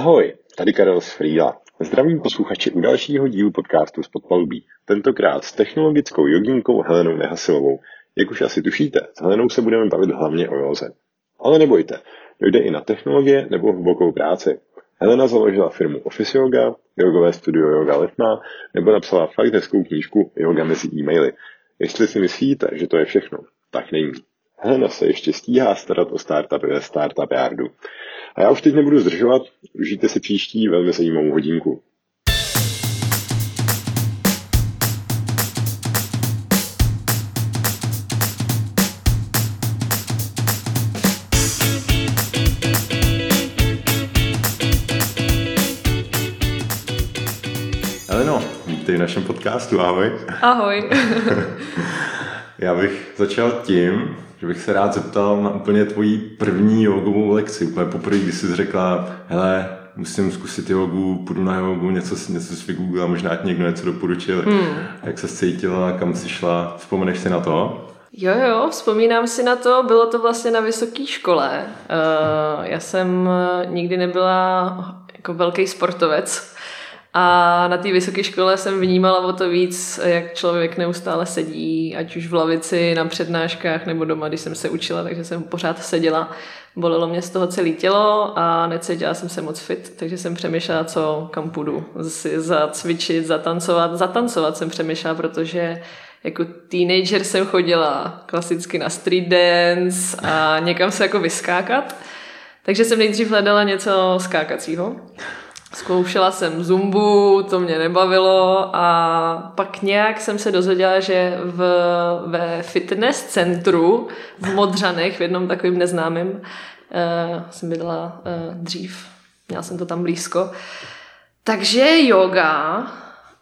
Ahoj, tady Karel z Frýla. Zdravím posluchači u dalšího dílu podcastu z Podpalubí. Tentokrát s technologickou jogínkou Helenou Nehasilovou. Jak už asi tušíte, s Helenou se budeme bavit hlavně o józe. Ale nebojte, dojde i na technologie nebo hlubokou práci. Helena založila firmu Office Yoga, jogové studio Yoga Letná nebo napsala fakt hezkou knížku Yoga mezi e-maily. Jestli si myslíte, že to je všechno, tak není. Helena se ještě stíhá starat o startupy ve Startup Yardu. A já už teď nebudu zdržovat, užijte si příští velmi zajímavou hodinku. Heleno, vítej v našem podcastu, ahoj. Ahoj. Já bych začal tím, že bych se rád zeptal na úplně tvoji první jogovou lekci. Úplně poprvé, když jsi řekla, hele, musím zkusit jogu, půjdu na jogu, něco, něco si a možná ti někdo něco doporučil. Hmm. Jak se cítila, kam jsi šla, vzpomeneš si na to? Jo, jo, vzpomínám si na to, bylo to vlastně na vysoké škole. Uh, já jsem nikdy nebyla jako velký sportovec, a na té vysoké škole jsem vnímala o to víc, jak člověk neustále sedí, ať už v lavici, na přednáškách nebo doma, když jsem se učila, takže jsem pořád seděla. Bolelo mě z toho celé tělo a necítila jsem se moc fit, takže jsem přemýšlela, co kam půjdu. Si zacvičit, zatancovat. Zatancovat jsem přemýšlela, protože jako teenager jsem chodila klasicky na street dance a někam se jako vyskákat. Takže jsem nejdřív hledala něco skákacího. Zkoušela jsem zumbu, to mě nebavilo a pak nějak jsem se dozvěděla, že v, ve fitness centru v Modřanech, v jednom takovým neznámém, uh, jsem bydlela uh, dřív, měla jsem to tam blízko. Takže yoga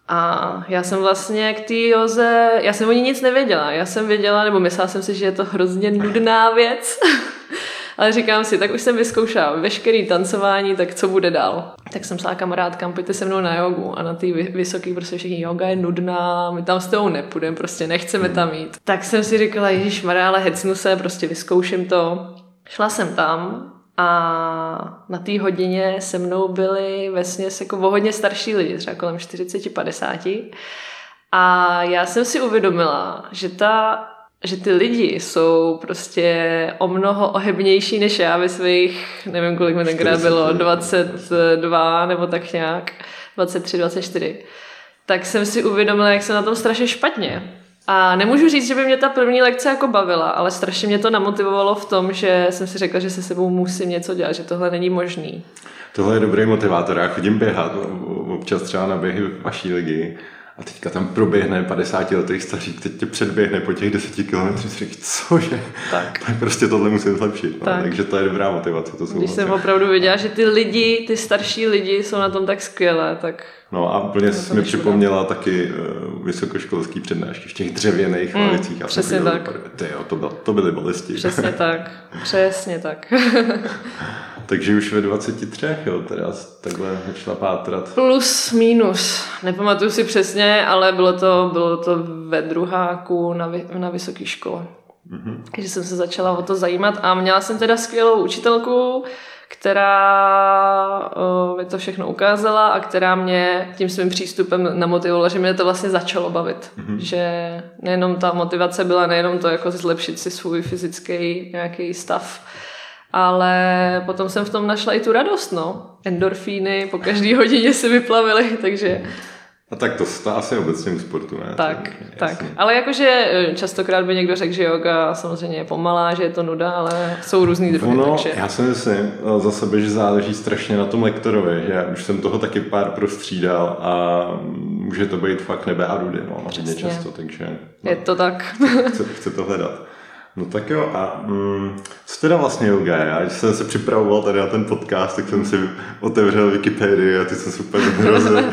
a já jsem vlastně k té joze, já jsem o ní nic nevěděla. Já jsem věděla, nebo myslela jsem si, že je to hrozně nudná věc. Ale říkám si, tak už jsem vyzkoušela veškerý tancování, tak co bude dál? Tak jsem psala kamarádkám, pojďte se mnou na jogu a na ty vysoký prostě všichni yoga je nudná, my tam s tebou nepůjdeme, prostě nechceme tam jít. Tak jsem si říkala, Ježíš Maria, ale hecnu se, prostě vyzkouším to. Šla jsem tam a na té hodině se mnou byli ve jako hodně starší lidi, třeba kolem 40-50. A já jsem si uvědomila, že ta že ty lidi jsou prostě o mnoho ohebnější než já ve svých, nevím kolik mi tenkrát bylo, 22 nebo tak nějak, 23, 24. Tak jsem si uvědomila, jak jsem na tom strašně špatně. A nemůžu říct, že by mě ta první lekce jako bavila, ale strašně mě to namotivovalo v tom, že jsem si řekla, že se sebou musím něco dělat, že tohle není možný. Tohle je dobrý motivátor. Já chodím běhat občas třeba na běhy vaší ligy a teďka tam proběhne 50 letý stařík, teď tě předběhne po těch 10 kilometrech, si říkáš, cože? Tak. tak prostě tohle musím zlepšit. No. Tak. Takže to je dobrá motivace. To Když jsem opravdu viděla, že ty lidi, ty starší lidi jsou na tom tak skvěle, tak... No a úplně jsi mi připomněla taky uh, vysokoškolský přednášky v těch dřevěných mm, lavicích. Přesně tak. Ty jo, to, byl, to byly bolesti. Přesně tak. Přesně tak. Takže už ve 23, jo, teda takhle začala pátrat. Plus, minus. Nepamatuju si přesně, ale bylo to, bylo to ve druháku na, vy, na vysoké škole. Mm-hmm. Takže jsem se začala o to zajímat a měla jsem teda skvělou učitelku, která uh, mi to všechno ukázala a která mě tím svým přístupem namotivovala, že mě to vlastně začalo bavit. Mm-hmm. Že nejenom ta motivace byla nejenom to jako zlepšit si svůj fyzický nějaký stav, ale potom jsem v tom našla i tu radost, no. Endorfíny po každý hodině se vyplavily, takže... A tak to, to asi obecně u sportu, ne? Tak, tak. Jasně. Ale jakože eh, častokrát by někdo řekl, že yoga samozřejmě je pomalá, že je to nuda, ale jsou různý druhy, no, takže... Já si myslím eh, za sebe, že záleží strašně na tom lektorovi, já už jsem toho taky pár prostřídal a může to být fakt nebe a rudy, no, hodně často, takže... No, je to tak. chce, chce to hledat. No tak jo, a mm, co teda vlastně yoga je? Já, když jsem se připravoval tady na ten podcast, tak jsem si otevřel Wikipedii a ty jsem super hrozil,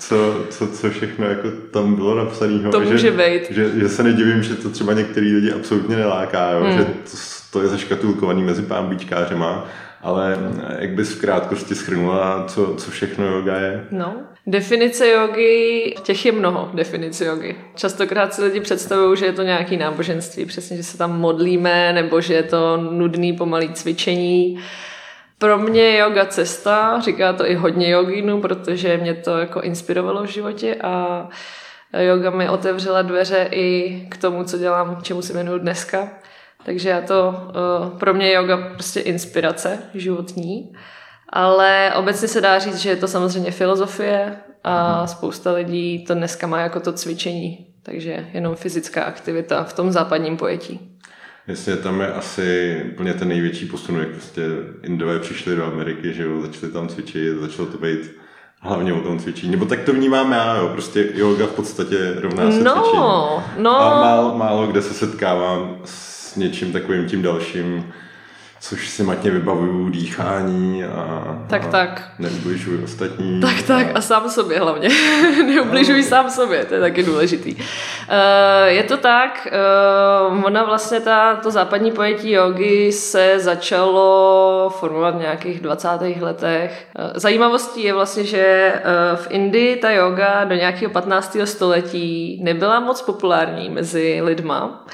co, co, co všechno jako tam bylo napsané. To že, může být. Že, že, se nedivím, že to třeba některý lidi absolutně neláká, jo? Mm. že to, to je zaškatulkovaný mezi pámbičkářema ale jak bys v krátkosti schrnula, co, co všechno yoga je? No, definice jogy, těch je mnoho definic jogy. Častokrát si lidi představují, že je to nějaký náboženství, přesně, že se tam modlíme, nebo že je to nudný pomalý cvičení. Pro mě je yoga cesta, říká to i hodně jogínů, protože mě to jako inspirovalo v životě a yoga mi otevřela dveře i k tomu, co dělám, čemu se jmenuji dneska. Takže já to, eh, pro mě je yoga prostě inspirace životní, ale obecně se dá říct, že je to samozřejmě filozofie a spousta lidí to dneska má jako to cvičení, takže jenom fyzická aktivita v tom západním pojetí. Jasně, tam je asi úplně ten největší posun, jak prostě Indové přišli do Ameriky, že jo, začali tam cvičit, začalo to být hlavně o tom cvičení. Nebo tak to vnímám já, jo, prostě yoga v podstatě rovná se no, cvičení. No. A málo, málo kde se setkávám s něčím takovým tím dalším, což si matně vybavuju dýchání a, tak, a tak. neubližuji ostatní. Tak, tak a sám sobě hlavně. neubližuji no. sám sobě, to je taky důležitý. Uh, je to tak, uh, ona vlastně ta, to západní pojetí jogy se začalo formovat v nějakých 20. letech. Uh, zajímavostí je vlastně, že uh, v Indii ta yoga do nějakého 15. století nebyla moc populární mezi lidma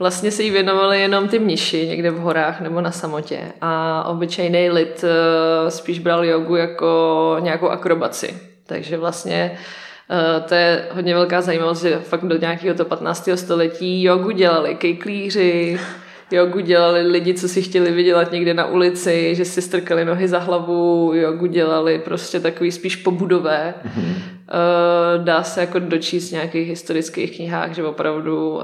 vlastně se jí věnovali jenom ty mniši někde v horách nebo na samotě a obyčejný lid eh, spíš bral jogu jako nějakou akrobaci. Takže vlastně eh, to je hodně velká zajímavost, že fakt do nějakého to 15. století jogu dělali kejklíři, jogu dělali lidi, co si chtěli vydělat někde na ulici, že si strkali nohy za hlavu, jogu dělali prostě takový spíš pobudové. Mm-hmm. Dá se jako dočíst v nějakých historických knihách, že opravdu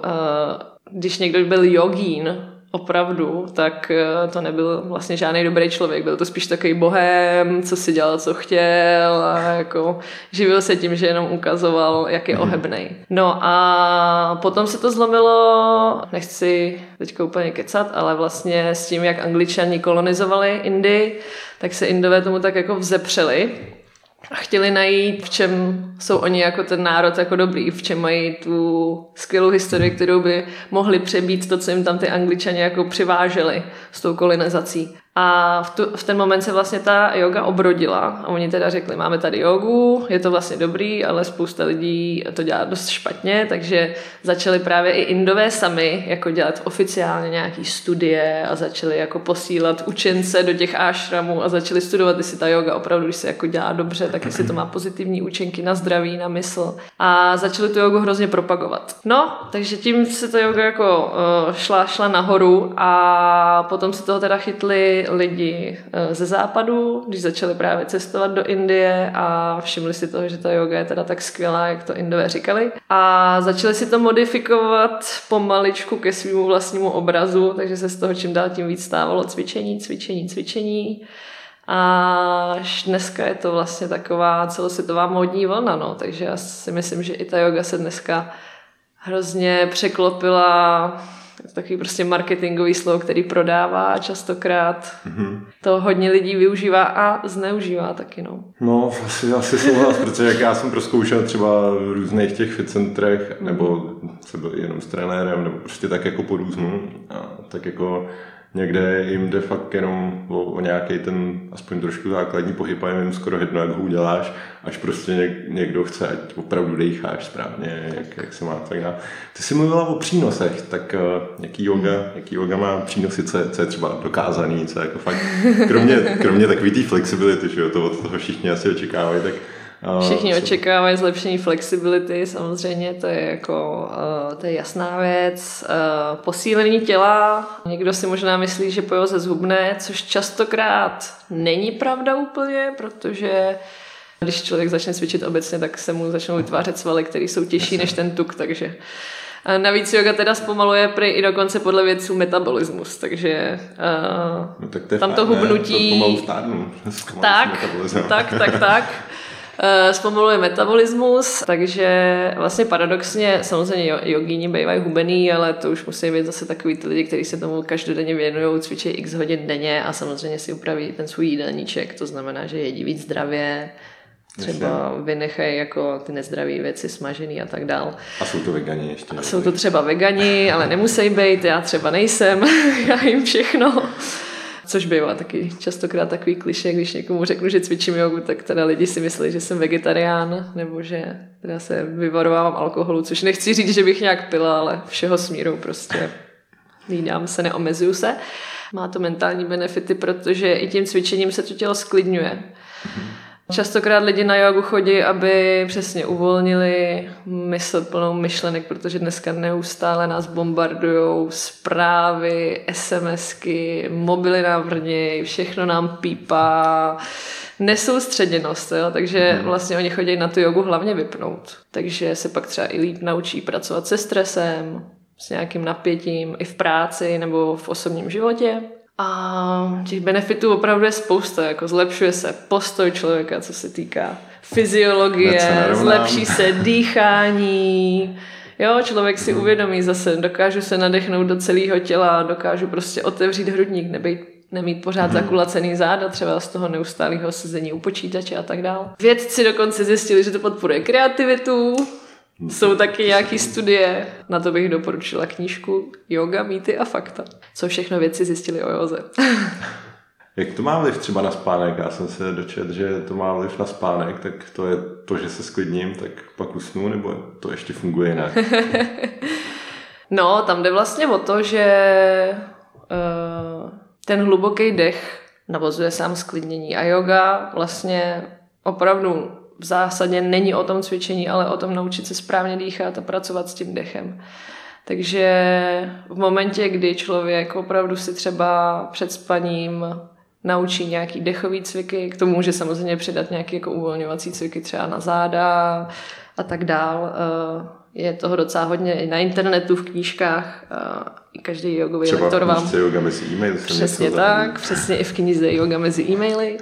když někdo byl jogín, opravdu, tak eh, to nebyl vlastně žádný dobrý člověk. Byl to spíš takový bohem, co si dělal, co chtěl a jako živil se tím, že jenom ukazoval, jak je mhm. ohebnej. No a potom se to zlomilo, nechci teď úplně kecat, ale vlastně s tím, jak angličani kolonizovali Indii, tak se Indové tomu tak jako vzepřeli a chtěli najít, v čem jsou oni jako ten národ jako dobrý, v čem mají tu skvělou historii, kterou by mohli přebít to, co jim tam ty angličani jako přiváželi s tou kolonizací. A v, tu, v ten moment se vlastně ta yoga obrodila a oni teda řekli, máme tady jogu, je to vlastně dobrý, ale spousta lidí to dělá dost špatně, takže začali právě i indové sami jako dělat oficiálně nějaký studie a začali jako posílat učence do těch ášramů a začali studovat, jestli ta yoga opravdu, když se jako dělá dobře, tak jestli to má pozitivní účinky na zdraví, na mysl. A začali tu jogu hrozně propagovat. No, takže tím se ta yoga jako uh, šla, šla nahoru a potom se toho teda chytli lidi eh, ze západu, když začali právě cestovat do Indie a všimli si toho, že ta yoga je teda tak skvělá, jak to Indové říkali. A začali si to modifikovat pomaličku ke svýmu vlastnímu obrazu, takže se z toho čím dál tím víc stávalo cvičení, cvičení, cvičení. A dneska je to vlastně taková celosvětová módní vlna, no. takže já si myslím, že i ta yoga se dneska hrozně překlopila je to takový prostě marketingový slovo, který prodává častokrát. Mm-hmm. To hodně lidí využívá a zneužívá taky, no. No, asi, asi souhlas, protože jak já jsem proskoušel třeba v různých těch fit centrech, mm. nebo se byl jenom s trenérem, nebo prostě tak jako po různu, a tak jako někde jim jde fakt jenom o, o nějaký ten aspoň trošku základní pohyb a jim skoro jedno, jak ho uděláš, až prostě něk, někdo chce, ať opravdu dejcháš správně, jak, jak se má tak dá. Ty jsi mluvila o přínosech, tak uh, jaký yoga, jaký yoga má přínosy, co co je třeba dokázaný, co je jako fakt, kromě, kromě takové té flexibility, že jo, to od toho všichni asi očekávají, tak Všichni co? očekávají zlepšení flexibility, samozřejmě to je jako, uh, to je jasná věc. Uh, posílení těla, někdo si možná myslí, že po se zhubne, což častokrát není pravda úplně, protože když člověk začne cvičit obecně, tak se mu začnou vytvářet svaly, které jsou těžší než ten tuk, takže a navíc yoga teda zpomaluje prý i dokonce podle vědců metabolismus, takže uh, no, tak to tam to hubnutí... Ne, to pomalu stárnu. Tak, tak, tak, tak. Eh, zpomaluje metabolismus, takže vlastně paradoxně samozřejmě jogíni bývají hubený, ale to už musí být zase takový ty lidi, kteří se tomu každodenně věnují, cvičí x hodin denně a samozřejmě si upraví ten svůj jídelníček, to znamená, že jedí víc zdravě, třeba vynechají jako ty nezdravé věci smažený a tak dál. A jsou to vegani ještě. A jsou to třeba vegani, ale nemusí být, já třeba nejsem, já jim všechno. Což bývá taky častokrát takový kliše, když někomu řeknu, že cvičím jogu, tak teda lidi si myslí, že jsem vegetarián, nebo že teda se vyvarovávám alkoholu, což nechci říct, že bych nějak pila, ale všeho smíru prostě jídám se, neomezuju se. Má to mentální benefity, protože i tím cvičením se to tělo sklidňuje. Častokrát lidi na jogu chodí, aby přesně uvolnili mysl plnou myšlenek, protože dneska neustále nás bombardují zprávy, SMSky, mobily nám vrnějí, všechno nám pípá, nesoustředěnost, jo? takže hmm. vlastně oni chodí na tu jogu hlavně vypnout. Takže se pak třeba i líp naučí pracovat se stresem, s nějakým napětím i v práci nebo v osobním životě. A těch benefitů opravdu je spousta, jako zlepšuje se postoj člověka, co se týká fyziologie, zlepší se dýchání, Jo, člověk si uvědomí zase, dokážu se nadechnout do celého těla, dokážu prostě otevřít hrudník, nebejt, nemít pořád hmm. zakulacený záda, třeba z toho neustálého sezení u počítače a tak dále. Vědci dokonce zjistili, že to podporuje kreativitu, jsou taky nějaké studie, na to bych doporučila knížku Yoga, mýty a fakta. Co všechno věci zjistili o joze. Jak to má vliv třeba na spánek? Já jsem se dočet, že to má vliv na spánek, tak to je to, že se sklidním, tak pak usnu, nebo to ještě funguje jinak? no, tam jde vlastně o to, že uh, ten hluboký dech navozuje sám sklidnění a yoga vlastně opravdu v zásadě není o tom cvičení, ale o tom naučit se správně dýchat a pracovat s tím dechem. Takže v momentě, kdy člověk opravdu si třeba před spaním naučí nějaký dechový cviky, k tomu může samozřejmě přidat nějaké jako uvolňovací cviky třeba na záda a tak dál. Eh, je toho docela hodně i na internetu, v knížkách. Eh, I každý jogový třeba lektor vám... Třeba yoga mezi e-maily. Přesně tak, přesně i v knize yoga mezi e-maily.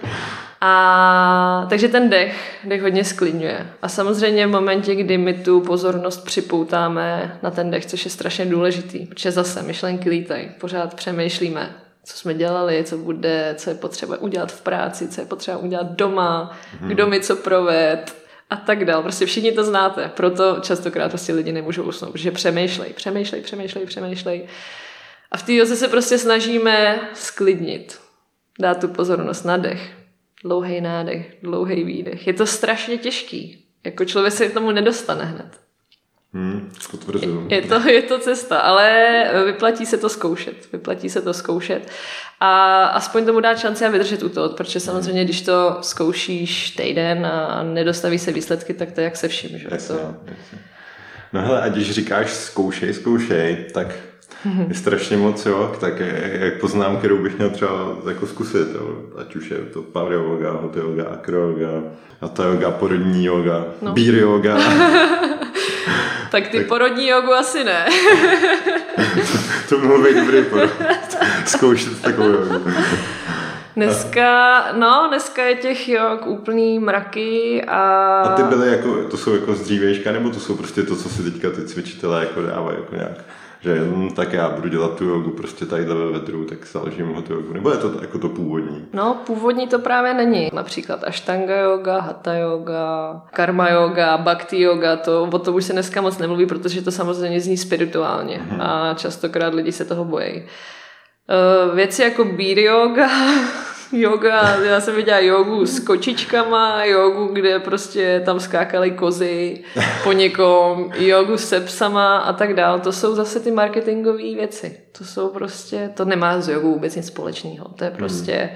A takže ten dech, dech hodně sklidňuje. A samozřejmě v momentě, kdy my tu pozornost připoutáme na ten dech, což je strašně důležitý, protože zase myšlenky lítají, pořád přemýšlíme, co jsme dělali, co bude, co je potřeba udělat v práci, co je potřeba udělat doma, hmm. kdo mi co proved a tak dál. Prostě všichni to znáte, proto častokrát prostě lidi nemůžou usnout, protože přemýšlej, přemýšlej, přemýšlej, přemýšlej. A v té se prostě snažíme sklidnit, dát tu pozornost na dech, dlouhý nádech, dlouhý výdech. Je to strašně těžký. Jako člověk se k tomu nedostane hned. Hmm, je, to, je to cesta, ale vyplatí se to zkoušet. Vyplatí se to zkoušet. A aspoň tomu dát šanci a vydržet u toho, protože samozřejmě, když to zkoušíš týden a nedostaví se výsledky, tak to je jak se vším. Že? Jasně, to... jasně. No hele, a když říkáš zkoušej, zkoušej, tak je strašně moc, jo, tak jak poznám, kterou bych měl třeba jako zkusit, jo, ať už je to power yoga, hot yoga, acro yoga, ta yoga, porodní yoga, no. beer yoga. tak ty tak... porodní jogu asi ne. to by být dobrý porod. Zkoušet takovou jogu. Dneska, no, dneska je těch jog úplný mraky a... A ty byly jako, to jsou jako z nebo to jsou prostě to, co si teďka ty cvičitelé jako dávají jako nějak že hm, tak já budu dělat tu jogu prostě tady ve vedru, tak založím ho tu jogu. Nebo je to jako to původní? No, původní to právě není. Například Ashtanga yoga, Hatha yoga, Karma yoga, Bhakti yoga, to, o tom už se dneska moc nemluví, protože to samozřejmě zní spirituálně hmm. a častokrát lidi se toho bojí. Uh, věci jako beer yoga, yoga, já jsem viděla jogu s kočičkama, jogu, kde prostě tam skákaly kozy po někom, jogu se psama a tak dál. To jsou zase ty marketingové věci. To jsou prostě, to nemá s jogou vůbec nic společného. To je hmm. prostě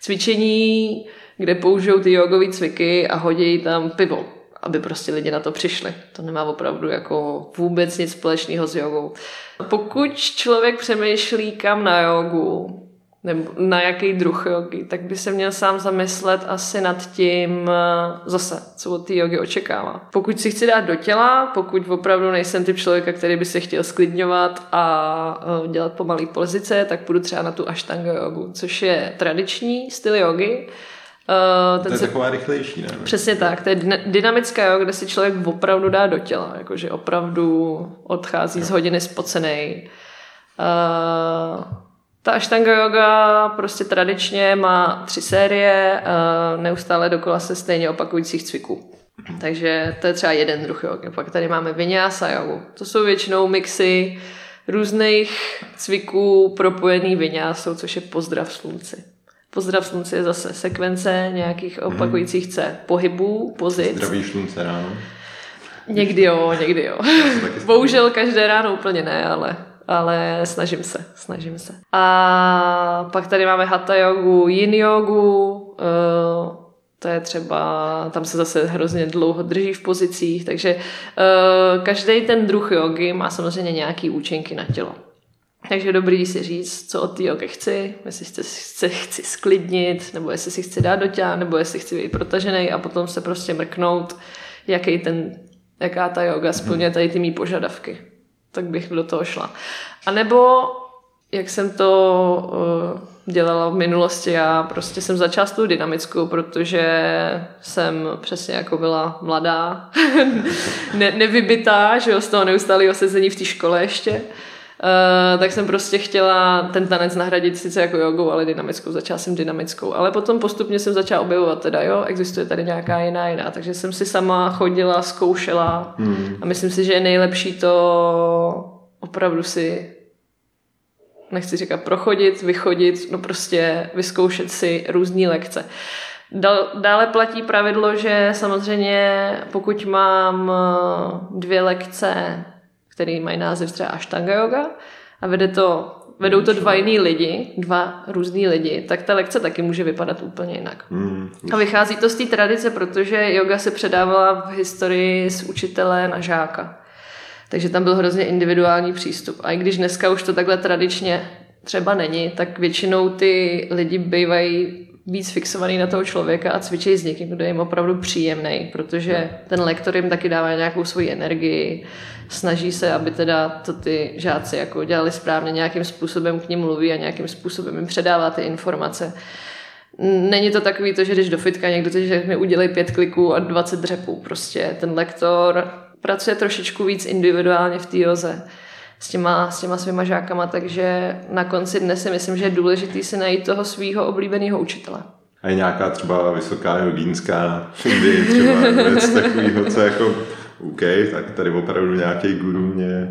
cvičení, kde použijou ty jogové cviky a hodí tam pivo aby prostě lidi na to přišli. To nemá opravdu jako vůbec nic společného s jogou. Pokud člověk přemýšlí kam na jogu, nebo na jaký druh jogy, tak by se měl sám zamyslet asi nad tím eh, zase, co od té jogy očekává. Pokud si chci dát do těla, pokud opravdu nejsem typ člověka, který by se chtěl sklidňovat a eh, dělat pomalý pozice, tak půjdu třeba na tu ashtanga jogu, což je tradiční styl jogy, Uh, ten to je se... taková rychlejší, ne? Přesně tak, to je dynamická joga, kde si člověk opravdu dá do těla, jakože opravdu odchází no. z hodiny spocený. Uh, ta Ashtanga yoga prostě tradičně má tři série, neustále dokola se stejně opakujících cviků. Takže to je třeba jeden druh jogy. Pak tady máme vinyasa jogu. To jsou většinou mixy různých cviků propojený vinyásou, což je pozdrav slunci. Pozdrav slunci je zase sekvence nějakých mhm. opakujících C pohybů, pozic. Zdraví slunce ráno. Někdy jo, někdy jo. Bohužel každé ráno úplně ne, ale ale snažím se, snažím se. A pak tady máme hatha jogu, yin jogu, uh, to je třeba, tam se zase hrozně dlouho drží v pozicích, takže uh, každý ten druh jogy má samozřejmě nějaký účinky na tělo. Takže dobrý si říct, co od té jogy chci, jestli se chci, chci sklidnit, nebo jestli si chci dát do těla, nebo jestli chci být protažený a potom se prostě mrknout, jaký ten, jaká ta yoga splňuje tady ty mý požadavky. Tak bych do toho šla. A nebo, jak jsem to uh, dělala v minulosti, já prostě jsem začala s tou dynamickou, protože jsem přesně jako byla mladá, ne, nevybitá, že jo, z toho neustálého sezení v té škole ještě. Uh, tak jsem prostě chtěla ten tanec nahradit sice jako jogou, ale dynamickou. Začala jsem dynamickou. Ale potom postupně jsem začala objevovat teda, jo, existuje tady nějaká jiná jiná. Takže jsem si sama chodila, zkoušela hmm. a myslím si, že je nejlepší to opravdu si nechci říkat prochodit, vychodit, no prostě vyzkoušet si různé lekce. Dále platí pravidlo, že samozřejmě pokud mám eh, dvě lekce který mají název třeba Ashtanga yoga a vede to, vedou to dva jiný lidi, dva různý lidi, tak ta lekce taky může vypadat úplně jinak. Mm, a vychází to z té tradice, protože yoga se předávala v historii z učitele na žáka. Takže tam byl hrozně individuální přístup. A i když dneska už to takhle tradičně třeba není, tak většinou ty lidi bývají víc fixovaný na toho člověka a cvičí s někým, kdo je jim opravdu příjemný, protože ten lektor jim taky dává nějakou svoji energii, snaží se, aby teda to ty žáci jako dělali správně, nějakým způsobem k ním mluví a nějakým způsobem jim předává ty informace. Není to takový to, že když do fitka někdo ti řekne udělej pět kliků a 20 dřepů. Prostě ten lektor pracuje trošičku víc individuálně v té joze s těma, s těma svýma žákama, takže na konci dne si myslím, že je důležitý si najít toho svého oblíbeného učitele. A je nějaká třeba vysoká jogínská Indii, třeba věc takového, co jako OK, tak tady opravdu nějaký guru mě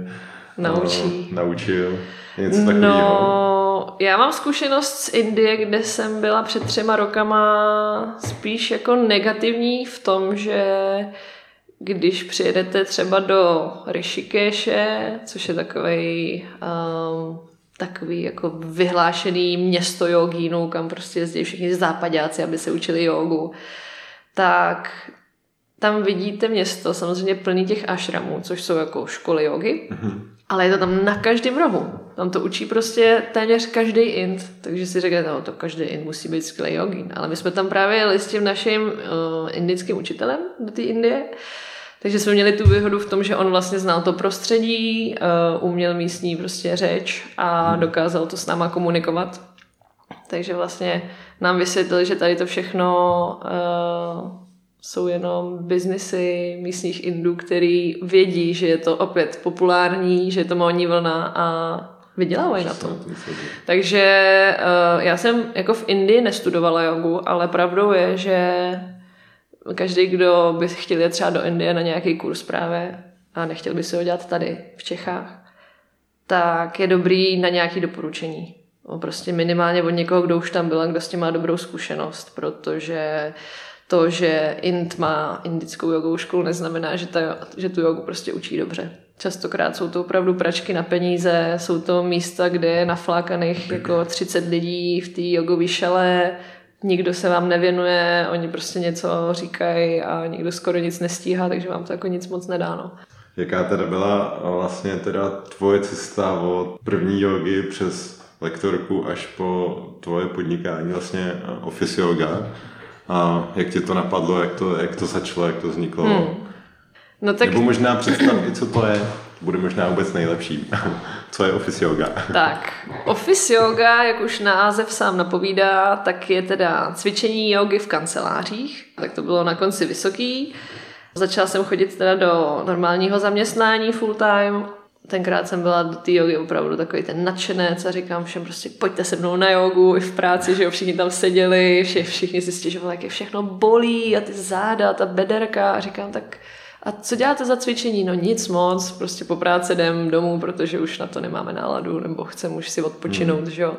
naučí. Uh, naučil něco takového. No, já mám zkušenost z Indie, kde jsem byla před třema rokama spíš jako negativní v tom, že když přijedete třeba do Rishikeshe, což je takový um, takový jako vyhlášený město jogínů, kam prostě jezdí všichni západáci, aby se učili jogu, tak tam vidíte město, samozřejmě plný těch ashramů, což jsou jako školy jogy, mm-hmm. Ale je to tam na každém rohu. Tam to učí prostě téměř každý int, takže si řeknete, no to každý int musí být skvělý jogín. Ale my jsme tam právě jeli s tím naším uh, indickým učitelem do té Indie, takže jsme měli tu výhodu v tom, že on vlastně znal to prostředí, uh, uměl místní prostě řeč a mhm. dokázal to s náma komunikovat. Takže vlastně nám vysvětlil, že tady to všechno uh, jsou jenom biznesy místních Indů, který vědí, že je to opět populární, že je to módní vlna a vydělávají na tom. Takže uh, já jsem jako v Indii nestudovala jogu, ale pravdou je, že každý, kdo by chtěl jít třeba do Indie na nějaký kurz právě a nechtěl by se ho dělat tady v Čechách, tak je dobrý na nějaké doporučení. Prostě minimálně od někoho, kdo už tam byl a kdo s tím má dobrou zkušenost, protože to, že Ind má indickou jogovou školu, neznamená, že, ta, že tu jogu prostě učí dobře. Častokrát jsou to opravdu pračky na peníze, jsou to místa, kde je naflákaných jako 30 lidí v té jogové šale, nikdo se vám nevěnuje, oni prostě něco říkají a nikdo skoro nic nestíhá, takže vám to jako nic moc nedá. No. Jaká teda byla vlastně teda tvoje cesta od první jogy přes lektorku až po tvoje podnikání vlastně office yoga? A jak ti to napadlo, jak to, jak to začalo, jak to vzniklo? Hmm. No tak... Nebo možná představ i, co to je. Bude možná vůbec nejlepší. co je office yoga? tak, office yoga, jak už název sám napovídá, tak je teda cvičení jogy v kancelářích. Tak to bylo na konci vysoký. Začala jsem chodit teda do normálního zaměstnání full time tenkrát jsem byla do té jogy opravdu takový ten nadšenec a říkám všem prostě pojďte se mnou na jogu i v práci, že jo, všichni tam seděli, vši, všichni si stěžovali, jak je všechno bolí a ty záda, ta bederka a říkám tak a co děláte za cvičení? No nic moc, prostě po práci jdem domů, protože už na to nemáme náladu, nebo chcem už si odpočinout, hmm. že jo.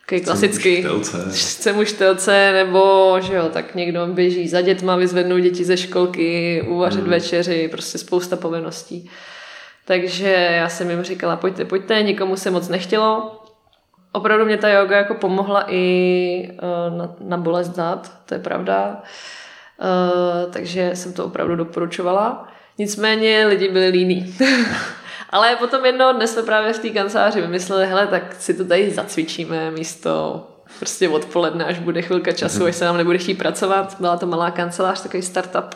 Takový klasický. Chcem už telce, nebo že jo, tak někdo běží za dětma, vyzvednou děti ze školky, uvařit hmm. večeři, prostě spousta povinností. Takže já jsem jim říkala, pojďte, pojďte, nikomu se moc nechtělo. Opravdu mě ta yoga jako pomohla i uh, na, na bolest zad, to je pravda. Uh, takže jsem to opravdu doporučovala. Nicméně lidi byli líní. Ale potom jednoho dne jsme právě v té kanceláři vymysleli, hele, tak si to tady zacvičíme místo prostě odpoledne, až bude chvilka času, až se nám nebude chtít pracovat. Byla to malá kancelář, takový startup.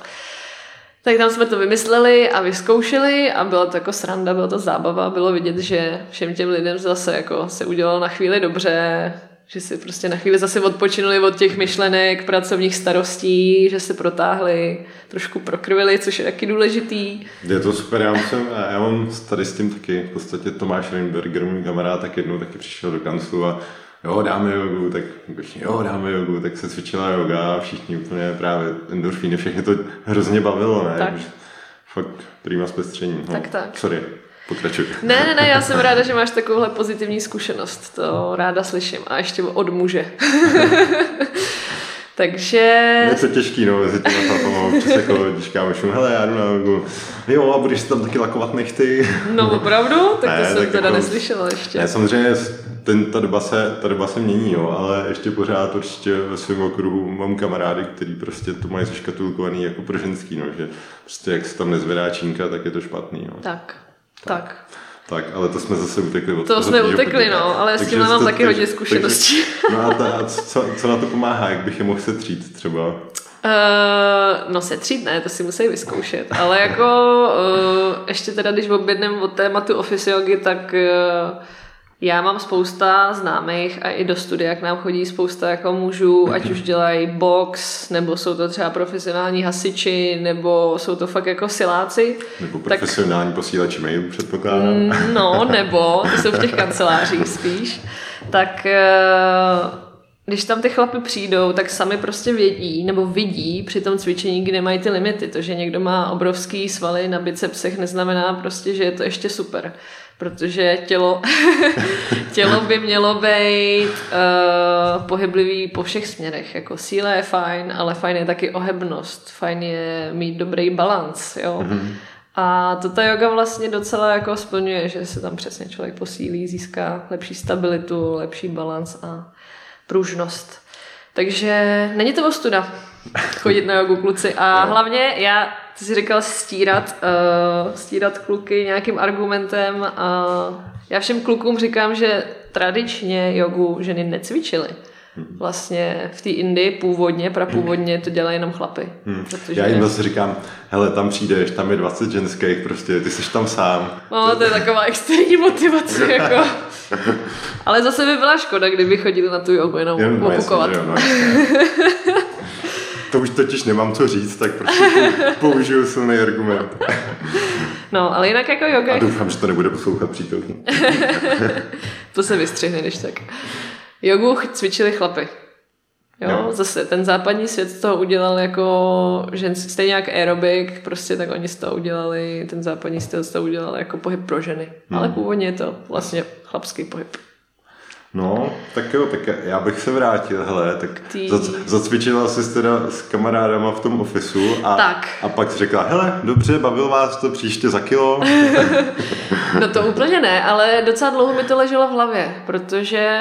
Tak tam jsme to vymysleli a vyzkoušeli a bylo to jako sranda, bylo to zábava, bylo vidět, že všem těm lidem zase jako se udělalo na chvíli dobře, že si prostě na chvíli zase odpočinuli od těch myšlenek, pracovních starostí, že se protáhli, trošku prokrvili, což je taky důležitý. Je to super, já, musím, já mám tady s tím taky, v podstatě Tomáš Reinberger, můj kamarád, tak jednou taky přišel do kanclu a jo, dáme jogu, tak jo, dáme jogu, tak se cvičila yoga a všichni úplně právě endorfíny, všechny to hrozně bavilo, ne? Tak. Fakt prýma zpestření. No, tak, tak. Sorry. Pokračuj. Ne, ne, ne, já jsem ráda, že máš takovouhle pozitivní zkušenost. To ráda slyším. A ještě od muže. Takže... Je to těžký, no, mezi těma chlapama občas jako, když kámošům, hele, já jdu na jogu, jo, a budeš si tam taky lakovat nechty. No, opravdu? Tak ne, to jsem tak teda jako, neslyšela ještě. Ne, samozřejmě ten, ta, doba se, ta doba se mění, jo, ale ještě pořád určitě ve svém okruhu mám kamarády, který prostě to mají zaškatulkovaný jako pro ženský, no, že prostě jak se tam nezvedá čínka, tak je to špatný, jo. Tak, tak. tak. Tak, ale to jsme zase utekli od To jsme utekli, no, ale s tím mám taky hodně zkušeností. No a ta, co, co na to pomáhá, jak bych je mohl setřít třeba? Uh, no setřít ne, to si musí vyzkoušet, ale jako uh, ještě teda, když objedneme od tématu office yogi, tak uh, já mám spousta známých a i do studia k nám chodí spousta jako mužů, ať už dělají box, nebo jsou to třeba profesionální hasiči, nebo jsou to fakt jako siláci. Nebo profesionální tak, posílači mailů, předpokládám. Mm, no, nebo, to jsou v těch kancelářích spíš. Tak eh, když tam ty chlapy přijdou, tak sami prostě vědí nebo vidí při tom cvičení, kde mají ty limity. To, že někdo má obrovský svaly na bicepsech, neznamená prostě, že je to ještě super protože tělo, tělo by mělo být uh, pohyblivý po všech směrech. Jako síla je fajn, ale fajn je taky ohebnost, fajn je mít dobrý balans, jo. Mm-hmm. A to ta yoga vlastně docela jako splňuje, že se tam přesně člověk posílí, získá lepší stabilitu, lepší balans a pružnost. Takže není to ostuda chodit na jogu kluci. A hlavně já ty jsi říkal stírat, uh, stírat kluky nějakým argumentem a já všem klukům říkám, že tradičně jogu ženy necvičily. Hmm. Vlastně v té Indii původně, prapůvodně to dělají jenom chlapy. Hmm. Protože... Já jim zase říkám, hele, tam přijdeš, tam je 20 ženských, prostě, ty jsi tam sám. No, to je taková extrémní motivace, jako. Ale zase by byla škoda, kdyby chodili na tu jogu jenom, opukovat. Jasně, no, to už totiž nemám co říct, tak prostě použiju silný argument. No, ale jinak jako yoga... A doufám, že to nebude poslouchat přítelkyně. to se vystřihne, když tak. Jogu cvičili chlapy. Jo, jo, zase ten západní svět z toho udělal jako ženský, stejně jak aerobik, prostě tak oni z toho udělali, ten západní styl z toho udělal jako pohyb pro ženy. Hmm. Ale původně je to vlastně chlapský pohyb. No, tak jo, tak já bych se vrátil, hele, tak Ty... zac, zacvičila jsi teda s kamarádama v tom ofisu a, tak. a pak si řekla, hele, dobře, bavil vás to příště za kilo? no to úplně ne, ale docela dlouho mi to leželo v hlavě, protože